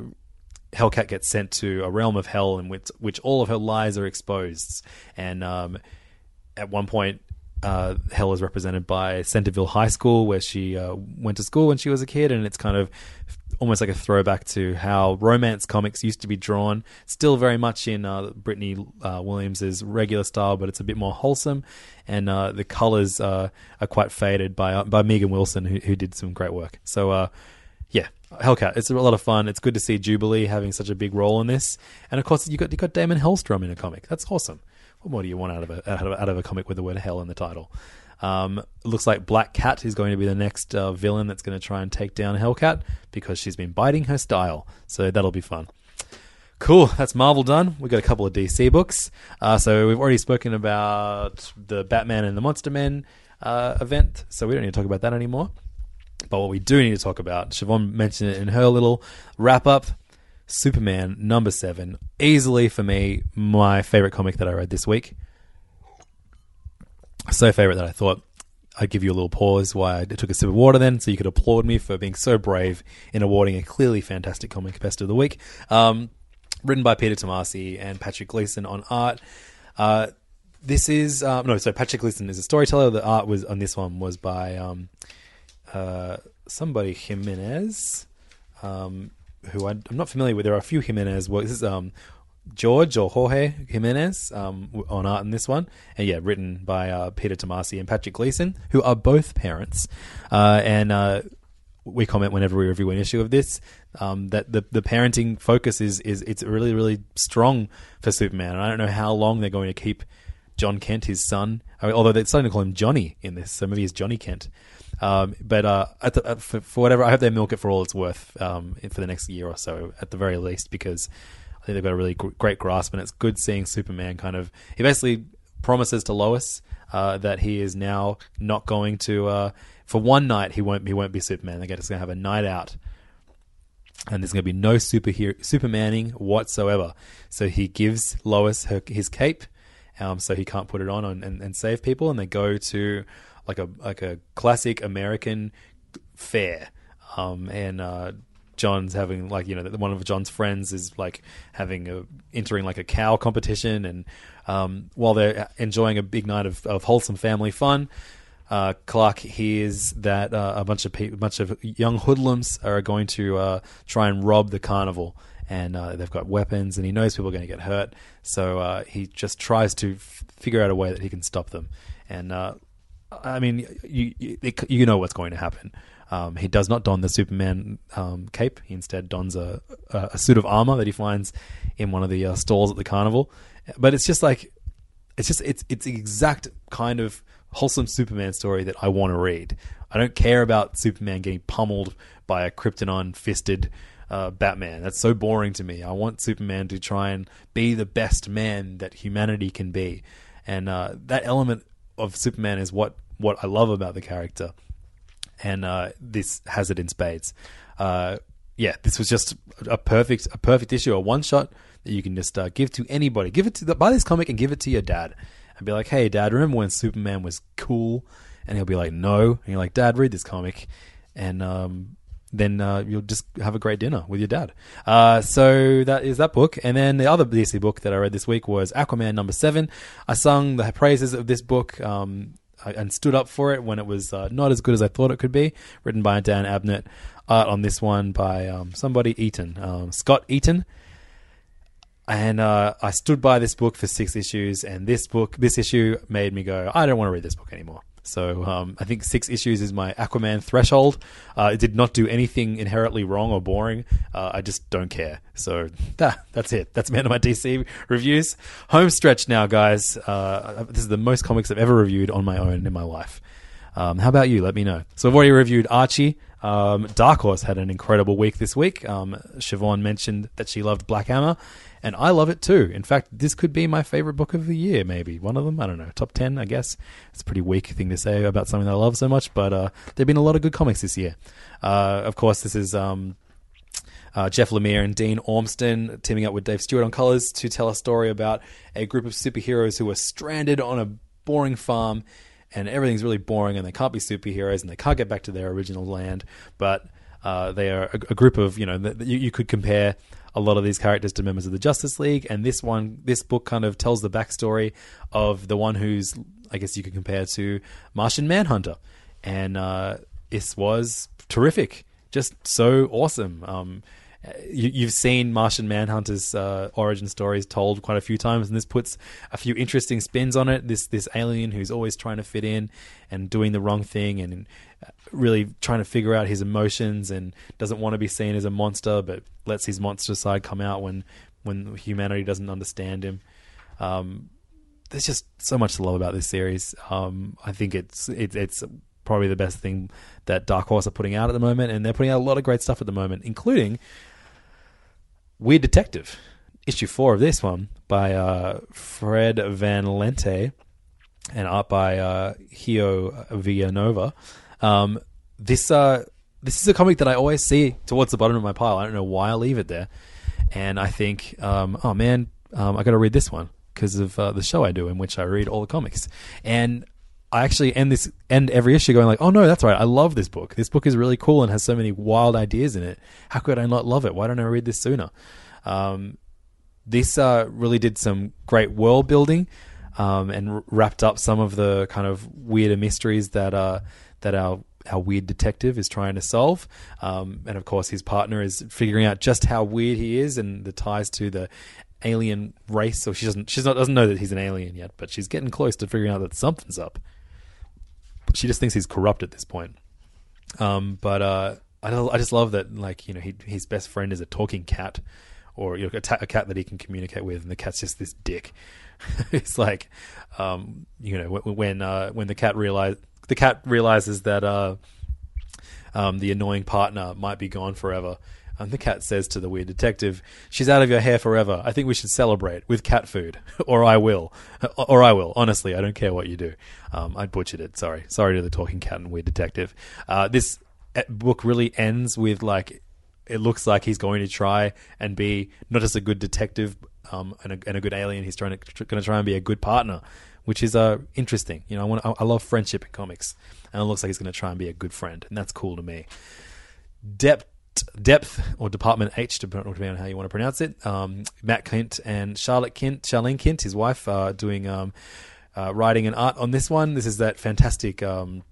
Hellcat gets sent to a realm of hell in which, which all of her lies are exposed. And um, at one point, uh, hell is represented by Centerville High School, where she uh, went to school when she was a kid, and it's kind of almost like a throwback to how romance comics used to be drawn. Still very much in uh, Brittany uh, Williams's regular style, but it's a bit more wholesome, and uh, the colors uh, are quite faded by by Megan Wilson, who, who did some great work. So yeah, Hellcat. It's a lot of fun. It's good to see Jubilee having such a big role in this, and of course you got you got Daimon Hellstrom in a comic. That's awesome. What more do you want out of a out of, out of a comic with the word hell in the title? Um, looks like Black Cat is going to be the next uh, villain that's going to try and take down Hellcat because she's been biting her style. So that'll be fun. Cool, that's Marvel done. We've got a couple of DC books. Uh, so we've already spoken about the Batman and the Monster Men uh, event, so we don't need to talk about that anymore. But what we do need to talk about, Siobhan mentioned it in her little wrap up. Superman number seven, easily for me, my favorite comic that I read this week. So favorite that I thought I'd give you a little pause why I took a sip of water then, so you could applaud me for being so brave in awarding a clearly fantastic comic best of the week. Um, written by Peter Tomasi and Patrick Gleason on art. Uh, this is uh, no, so Patrick Gleason is a storyteller. The art was on this one was by um, uh, somebody Jimenez, um, who I, am not familiar with. There are a few Jimenez. Well, this is um, George or Jorge Jimenez um, on art in this one, and yeah, written by uh, Peter Tomasi and Patrick Gleason, who are both parents, uh, and uh, we comment whenever we review an issue of this um, that the the parenting focus is is it's really really strong for Superman, and I don't know how long they're going to keep Jon Kent, his son, I mean, although they're starting to call him Johnny in this, so maybe he's Johnny Kent. Um, but uh, the, uh, for, for, whatever, I hope they milk it for all it's worth um, for the next year or so, at the very least, because I think they've got a really great grasp, and it's good seeing Superman kind of. He basically promises to Lois uh, that he is now not going to. Uh, for one night, he won't. He won't be Superman. They're just going to have a night out and there's going to be no superhero supermaning whatsoever. So he gives Lois her, his cape, um, so he can't put it on and, and, and, save people, and they go to like a like a classic American fair, um, and uh, Jon's having like you know one of Jon's friends is like having a entering like a cow competition, and um, while they're enjoying a big night of, of wholesome family fun. Uh, Clark hears that uh, a bunch of pe- bunch of young hoodlums are going to uh, try and rob the carnival, and uh, they've got weapons, and he knows people are going to get hurt, so uh, he just tries to f- figure out a way that he can stop them. And uh, I mean, you, you, you know what's going to happen. Um, he does not don the Superman um, cape. He instead dons a, a, a, suit of armor that he finds in one of the uh, stalls at the carnival. But it's just like, it's just it's it's the exact kind of wholesome Superman story that I want to read. I don't care about Superman getting pummeled by a krypton fisted uh, Batman. That's so boring to me. I want Superman to try and be the best man that humanity can be, and uh, that element of Superman is what what I love about the character, and uh, this has it in spades. Uh, yeah, this was just a perfect a perfect issue, a one shot that you can just uh, give to anybody. Give it to the, buy this comic and give it to your dad, and be like, "Hey, Dad, remember when Superman was cool?" And he'll be like, "No," and you're like, "Dad, read this comic," and um, then uh, you'll just have a great dinner with your dad. Uh, so that is that book. And then the other DC book that I read this week was Aquaman number seven. I sung the praises of this book um, and stood up for it when it was uh, not as good as I thought it could be. Written by Dan Abnett. Art on this one by um, somebody Eaton, um, Scott Eaton. and uh, I stood by this book for six issues, and this book, this issue, made me go, I don't want to read this book anymore. So um, I think six issues is my Aquaman threshold. Uh, it did not do anything inherently wrong or boring. Uh, I just don't care. So that, that's it. That's the end of my DC reviews. Home stretch now, guys. Uh, this is the most comics I've ever reviewed on my own in my life. Um, how about you? Let me know. So I've already reviewed Archie. Um, Dark Horse had an incredible week this week. Um, Siobhan mentioned that she loved Black Hammer, and I love it too. In fact, this could be my favorite book of the year, maybe one of them. I don't know, top ten, I guess. It's a pretty weak thing to say about something that I love so much, but uh, there've been a lot of good comics this year. Uh, of course, this is. Um, uh, Jeff Lemire and Dean Ormston teaming up with Dave Stewart on colors to tell a story about a group of superheroes who are stranded on a boring farm and everything's really boring and they can't be superheroes and they can't get back to their original land. But uh, they are a, a, group of, you know, you, you, could compare a lot of these characters to members of the Justice League. And this one, this book kind of tells the backstory of the one who's, I guess you could compare to Martian Manhunter. And uh, this was terrific. Just so awesome. Um, you, have seen Martian Manhunter's uh, origin stories told quite a few times, and this puts a few interesting spins on it. This this alien who's always trying to fit in and doing the wrong thing, and uh, really trying to figure out his emotions, and doesn't want to be seen as a monster, but lets his monster side come out when when humanity doesn't understand him. Um, there's just so much to love about this series. Um, I think it's it, it's probably the best thing that Dark Horse are putting out at the moment, and they're putting out a lot of great stuff at the moment, including Weird Detective, issue four of this one by uh, Fred Van Lente and art by uh, Guiu Vilanova. Um, this uh, this is a comic that I always see towards the bottom of my pile. I don't know why I leave it there, and I think, um, oh man, um, I got to read this one because of uh, the show I do in which I read all the comics, and I actually end this end every issue going like, oh no, that's right. I love this book. This book is really cool and has so many wild ideas in it. How could I not love it? Why don't I read this sooner? Um, this uh, really did some great world building um, and r- wrapped up some of the kind of weirder mysteries that uh, that our our weird detective is trying to solve. Um, and of course, his partner is figuring out just how weird he is and the ties to the alien race. So she doesn't she's not doesn't know that he's an alien yet, but she's getting close to figuring out that something's up she just thinks he's corrupt at this point. Um, but uh, I, I just love that, like you know, he, his best friend is a talking cat, or you know, a, ta- a cat that he can communicate with, and the cat's just this dick. it's like, um, you know, when when, uh, when the cat realize the cat realizes that uh, um, the annoying partner might be gone forever, and the cat says to the weird detective, "She's out of your hair forever. I think we should celebrate with cat food, or I will, or I will. Honestly, I don't care what you do." Um, I butchered it. Sorry, sorry to the talking cat and weird detective. Uh, this uh, book really ends with like it looks like he's going to try and be not just a good detective um, and, a, and, a, good alien. He's trying to going to try and be a good partner, which is uh, interesting. You know, I want I love friendship in comics, and it looks like he's going to try and be a good friend, and that's cool to me. Depth Depth or Department H, depending on how you want to pronounce it. Um, Matt Kindt and Charlotte Kindt, Sharlene Kindt, his wife, uh, doing um, uh, writing and art on this one. This is that fantastic um,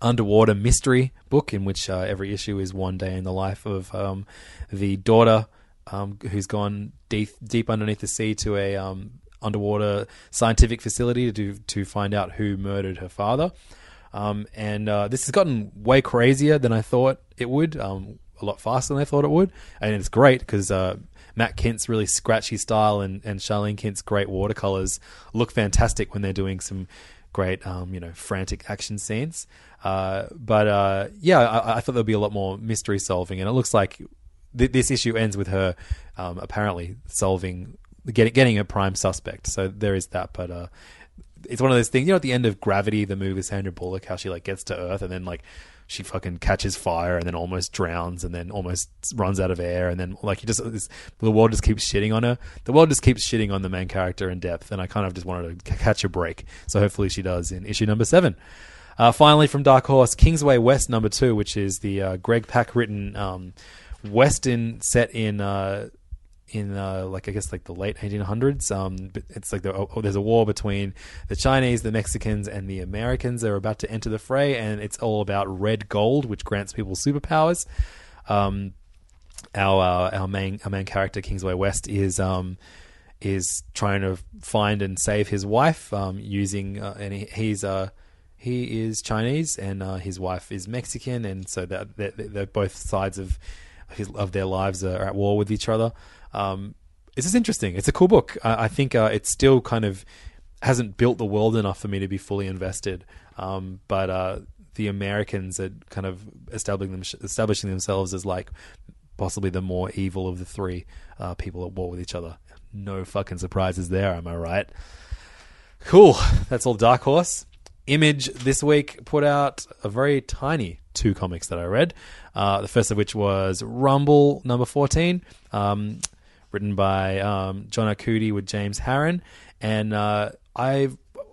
underwater mystery book in which uh, every issue is one day in the life of um, the daughter um, who's gone deep, deep underneath the sea to a um, underwater scientific facility to to find out who murdered her father. Um, and uh, this has gotten way crazier than I thought it would. Um, a lot faster than I thought it would, and it's great because uh, Matt Kindt's really scratchy style and and Sharlene Kindt's great watercolors look fantastic when they're doing some great, um, you know, frantic action scenes. Uh, but uh, yeah, I, I, thought there'd be a lot more mystery solving, and it looks like th- this issue ends with her um, apparently solving, getting getting a prime suspect. So there is that, but. Uh, it's one of those things, you know, at the end of Gravity, the movie with Sandra Bullock, how she like gets to Earth and then like she fucking catches fire and then almost drowns and then almost runs out of air and then like he just the world just keeps shitting on her. The world just keeps shitting on the main character in depth, and I kind of just wanted to catch a break. So hopefully she does in issue number seven. Uh, finally, from Dark Horse, Kingsway West number two, which is the uh, Greg Pak written um, western set in uh, in uh, like I guess like the late 1800s. Um, it's like the, oh, there's a war between the Chinese, the Mexicans, and the Americans. They're about to enter the fray, and it's all about red gold, which grants people superpowers. Um, our uh, our main our main character Kingsway West is um, is trying to find and save his wife um, using, uh, and he, he's uh, he is Chinese and uh, his wife is Mexican, and so that they're, they're both sides of his, of their lives are at war with each other. Um, this is interesting. It's a cool book. I, I think uh, it's still kind of hasn't built the world enough for me to be fully invested. Um, but uh, the Americans are kind of establishing them, establishing themselves as like possibly the more evil of the three uh, people at war with each other. No fucking surprises there, am I right? Cool. That's all Dark Horse. Image this week put out a very tiny two comics that I read. Uh, the first of which was Rumble number 14, um, written by um, John Arcudi with James Harren. And uh, I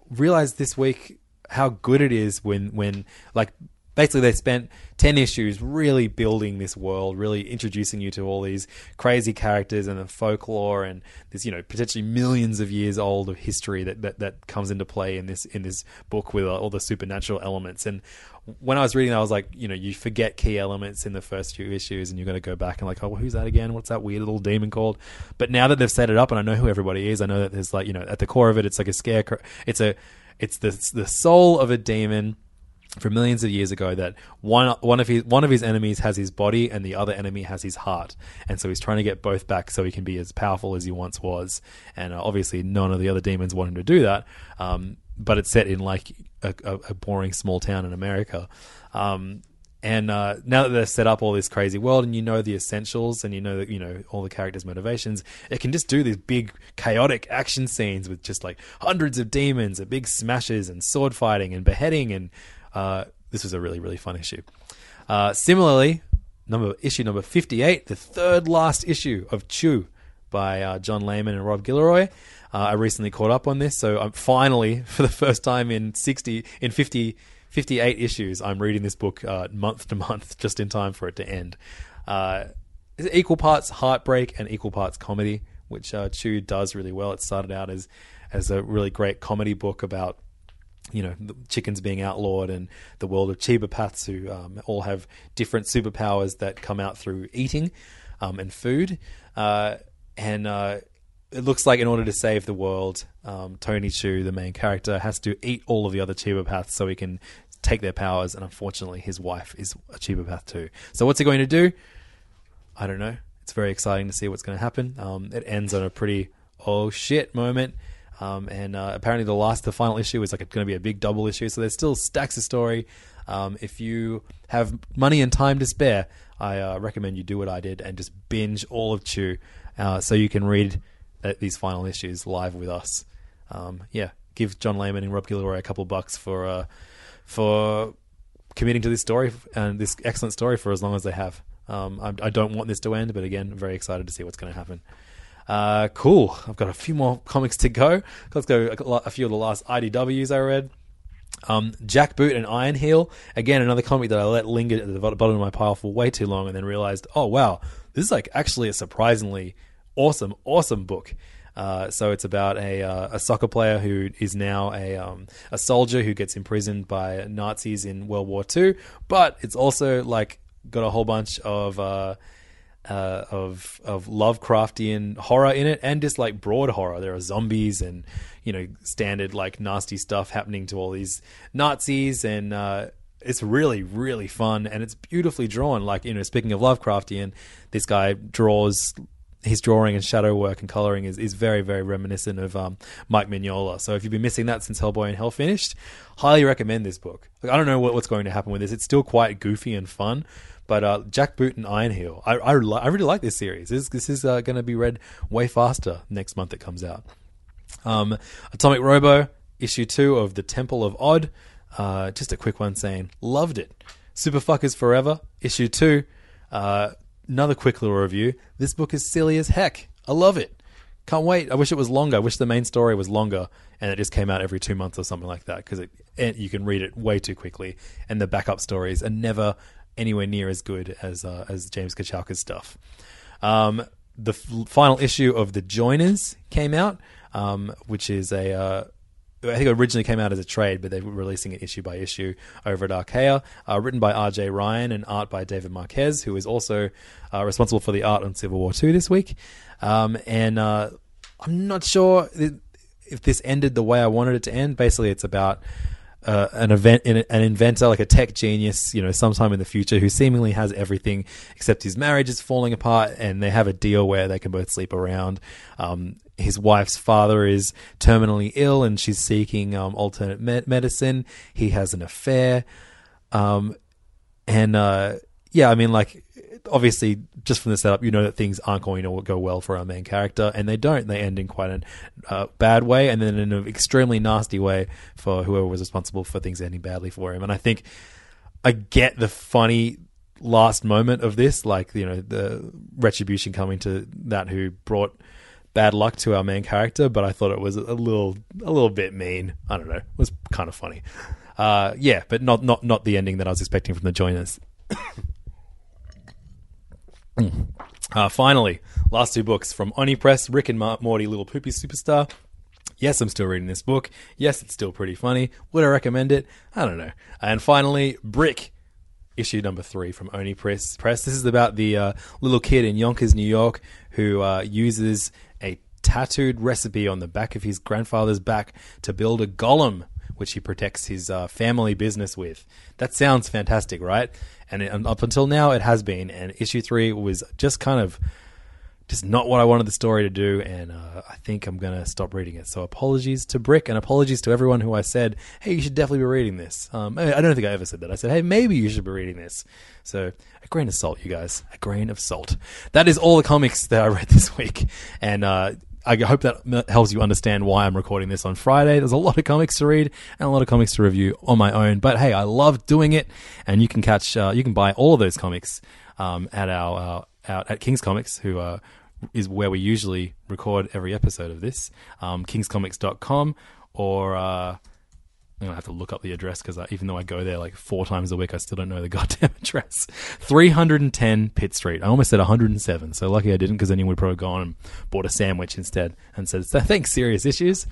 realized this week how good it is when, when like, basically they spent 10 issues really building this world really introducing you to all these crazy characters and the folklore and this you know potentially millions of years old of history that, that, that comes into play in this in this book with all the supernatural elements and when I was reading that, I was like, you know, you forget key elements in the first few issues, and you're going to go back and like, oh, well, who's that again? What's that weird little demon called? But now that they've set it up, and I know who everybody is, I know that there's like, you know, at the core of it, it's like a scarecrow. It's a, it's the the soul of a demon from millions of years ago that one one of his one of his enemies has his body and the other enemy has his heart, and so he's trying to get both back so he can be as powerful as he once was. And uh, obviously, none of the other demons want him to do that. Um, but it's set in like a, a, a boring small town in America. Um, and uh, now that they've set up all this crazy world, and you know the essentials, and you know that you know all the characters' motivations, it can just do these big chaotic action scenes with just like hundreds of demons, and big smashes, and sword fighting, and beheading, and uh, this was a really really fun issue. Uh, similarly, number issue number fifty eight, the third last issue of Chew by uh, John Layman and Rob Guillory. Uh, I recently caught up on this, so I'm finally, for the first time in sixty in 50, 58 issues, I'm reading this book uh, month to month, just in time for it to end. Equal parts heartbreak and equal parts comedy, which Chew does really well. It started out as as a really great comedy book about you know, chickens being outlawed and the world of Cibopaths who um, all have different superpowers that come out through eating um, and food. Uh, and uh, it looks like in order to save the world, um, Tony Chu, the main character, has to eat all of the other Cibopaths so he can take their powers. And unfortunately, his wife is a Cibopath too. So what's he going to do? I don't know. It's very exciting to see what's going to happen. Um, it ends on a pretty oh shit moment. Um, and uh, apparently, the last, the final issue is like going to be a big double issue. So there's still stacks of story. Um, if you have money and time to spare, I uh, recommend you do what I did and just binge all of Chew, uh, so you can read uh, these final issues live with us. Um, yeah, give John Layman and Rob Guillory a couple bucks for uh, for committing to this story and this excellent story for as long as they have. Um, I, I, don't want this to end, but again, very excited to see what's going to happen. Uh, cool. I've got a few more comics to go. Let's go a, few of the last IDWs I read. Um, Jack Boot and Iron Heel. Again, another comic that I let linger at the bottom of my pile for way too long and then realized, oh, wow, this is like actually a surprisingly awesome, awesome book. Uh, so it's about a uh, a soccer player who is now a um, a soldier who gets imprisoned by Nazis in World War II. But it's also like got a whole bunch of uh, uh, of of Lovecraftian horror in it, and just like broad horror. There are zombies and you know standard like nasty stuff happening to all these Nazis, and uh, it's really really fun and it's beautifully drawn. Like you know, speaking of Lovecraftian, this guy draws. His drawing and shadow work and coloring is, is very, very reminiscent of um, Mike Mignola. So if you've been missing that since Hellboy in Hell finished, highly recommend this book. Like, I don't know what, what's going to happen with this. It's still quite goofy and fun, but uh, Jack Boot and Iron Heel, I, I, I really like this series. This, this is uh, going to be read way faster next month it comes out. Um, Atomic Robo, issue two of The Temple of Od. Uh, just a quick one saying, loved it. Super Fuckers Forever, issue two. Uh, another quick little review. This book is silly as heck. I love it. Can't wait. I wish it was longer. I wish the main story was longer and it just came out every two months or something like that because it, it, you can read it way too quickly. And the backup stories are never anywhere near as good as uh, as James Kochalka's stuff. Um, the f- final issue of The Joiners came out, um, which is a uh, I think originally came out as a trade, but they're releasing it issue by issue over at Archaia. Uh, written by R.J. Ryan and art by David Marquez, who is also uh, responsible for the art on Civil War Two this week. Um, and uh, I'm not sure if this ended the way I wanted it to end. Basically, it's about uh, an event, an inventor, like a tech genius, you know, sometime in the future, who seemingly has everything except his marriage is falling apart, and they have a deal where they can both sleep around. Um, his wife's father is terminally ill, and she's seeking um, alternate medicine. He has an affair, um, and uh, yeah, I mean, like obviously just from the setup, you know that things aren't going to go well for our main character, and they don't. They end in quite a uh, bad way, and then in an extremely nasty way for whoever was responsible for things ending badly for him. And I think I get the funny last moment of this, like you know the retribution coming to that who brought bad luck to our main character, but I thought it was a little a little bit mean. I don't know. It was kind of funny. Uh, yeah, but not not not the ending that I was expecting from the joiners. Uh, finally, last two books from Oni Press Rick and Morty Little Poopy Superstar. Yes, I'm still reading this book. Yes, it's still pretty funny. Would I recommend it? I don't know. And finally, Brik, issue number three from Oni Press. Press. This is about the uh, little kid in Yonkers, New York, who uh, uses a tattooed recipe on the back of his grandfather's back to build a golem, which he protects his uh, family business with. That sounds fantastic, right? and, it, up until now it has been. And issue three was just kind of just not what I wanted the story to do, and uh, I think I'm gonna stop reading it. So apologies to Brik, and apologies to everyone who I said, "Hey, you should definitely be reading this." Um, I don't think I ever said that. I said, "Hey, maybe you should be reading this." So a grain of salt, you guys, a grain of salt. That is all the comics that I read this week, and uh, I hope that helps you understand why I'm recording this on Friday. There's a lot of comics to read and a lot of comics to review on my own. But hey, I love doing it, and you can catch, uh, you can buy all of those comics um, at our uh, out at King's Comics, who uh, is where we usually record every episode of this. Um, kingscomics.com or I'm gonna have to look up the address because even though I go there like four times a week, I still don't know the goddamn address. 310 Pitt Street. I almost said 107, so lucky I didn't because then would probably gone and bought a sandwich instead and said, "Thanks, serious issues."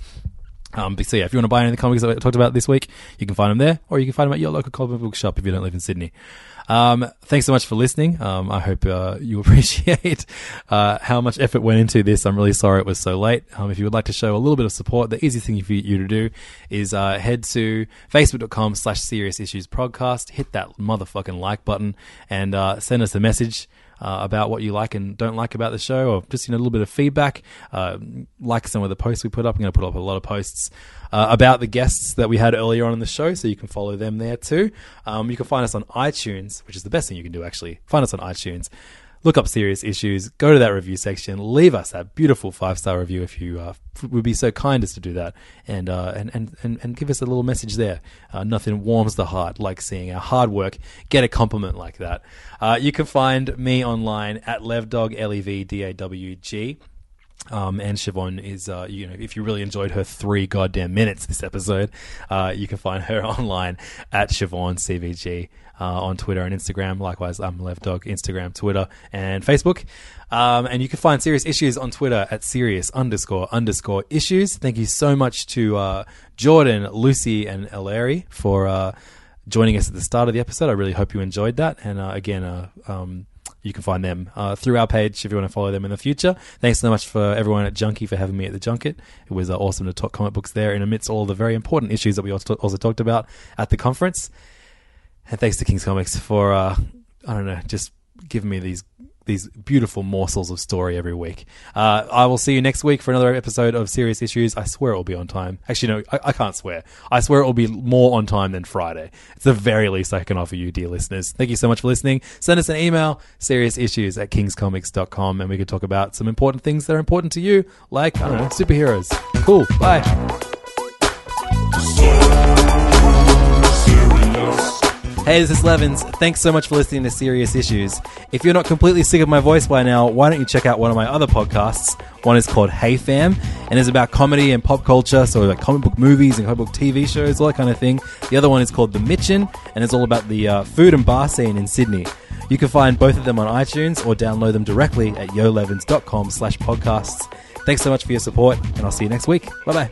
Um, so yeah, if you want to buy any of the comics I talked about this week, you can find them there, or you can find them at your local comic book shop if you don't live in Sydney. Um, thanks so much for listening. Um, I hope uh, you appreciate uh, how much effort went into this. I'm really sorry it was so late. Um, if you would like to show a little bit of support, the easiest thing for you to do is uh, head to facebook.com slash serious issues podcast, hit that motherfucking like button, and uh, send us a message uh, about what you like and don't like about the show, or just you know a little bit of feedback. Uh, like some of the posts we put up. I'm going to put up a lot of posts uh, about the guests that we had earlier on in the show, so you can follow them there too. Um, you can find us on iTunes, which is the best thing you can do actually. Find us on iTunes look up serious issues, go to that review section, leave us that beautiful five star review if you uh, would be so kind as to do that, and, uh, and, and, and and give us a little message there. Uh, nothing warms the heart like seeing our hard work get a compliment like that. Uh, you can find me online at levdog l e v d a w g. Um, and Siobhan is, uh, you know, if you really enjoyed her three goddamn minutes this episode, uh, you can find her online at Siobhan CVG uh, on Twitter and Instagram. Likewise, I'm Levdog, Instagram, Twitter, and Facebook. Um, and you can find Serious Issues on Twitter at serious underscore underscore issues. Thank you so much to uh, Jordan, Lucy, and Eleri for uh, joining us at the start of the episode. I really hope you enjoyed that. And uh, again, uh, um, you can find them uh, through our page if you want to follow them in the future. Thanks so much for everyone at Junkee for having me at the junket. It was uh, awesome to talk comic books there and amidst all the very important issues that we also talked about at the conference. And thanks to King's Comics for, uh, I don't know, just giving me these these beautiful morsels of story every week. Uh, I will see you next week for another episode of Serious Issues. I swear it will be on time. Actually, no, I, I, can't swear. I swear it will be more on time than Friday. It's the very least I can offer you, dear listeners. Thank you so much for listening. Send us an email, seriousissues at kingscomics.com, and we can talk about some important things that are important to you, like, I don't know, superheroes. Cool. Bye. Hey, this is Levins. Thanks so much for listening to Serious Issues. If you're not completely sick of my voice by now, why don't you check out one of my other podcasts? One is called Hey Fam, and it's about comedy and pop culture, so like comic book movies and comic book TV shows, all that kind of thing. The other one is called The Mitchin, and it's all about the uh, food and bar scene in Sydney. You can find both of them on iTunes or download them directly at yolevins.com slash podcasts. Thanks so much for your support, and I'll see you next week. Bye bye.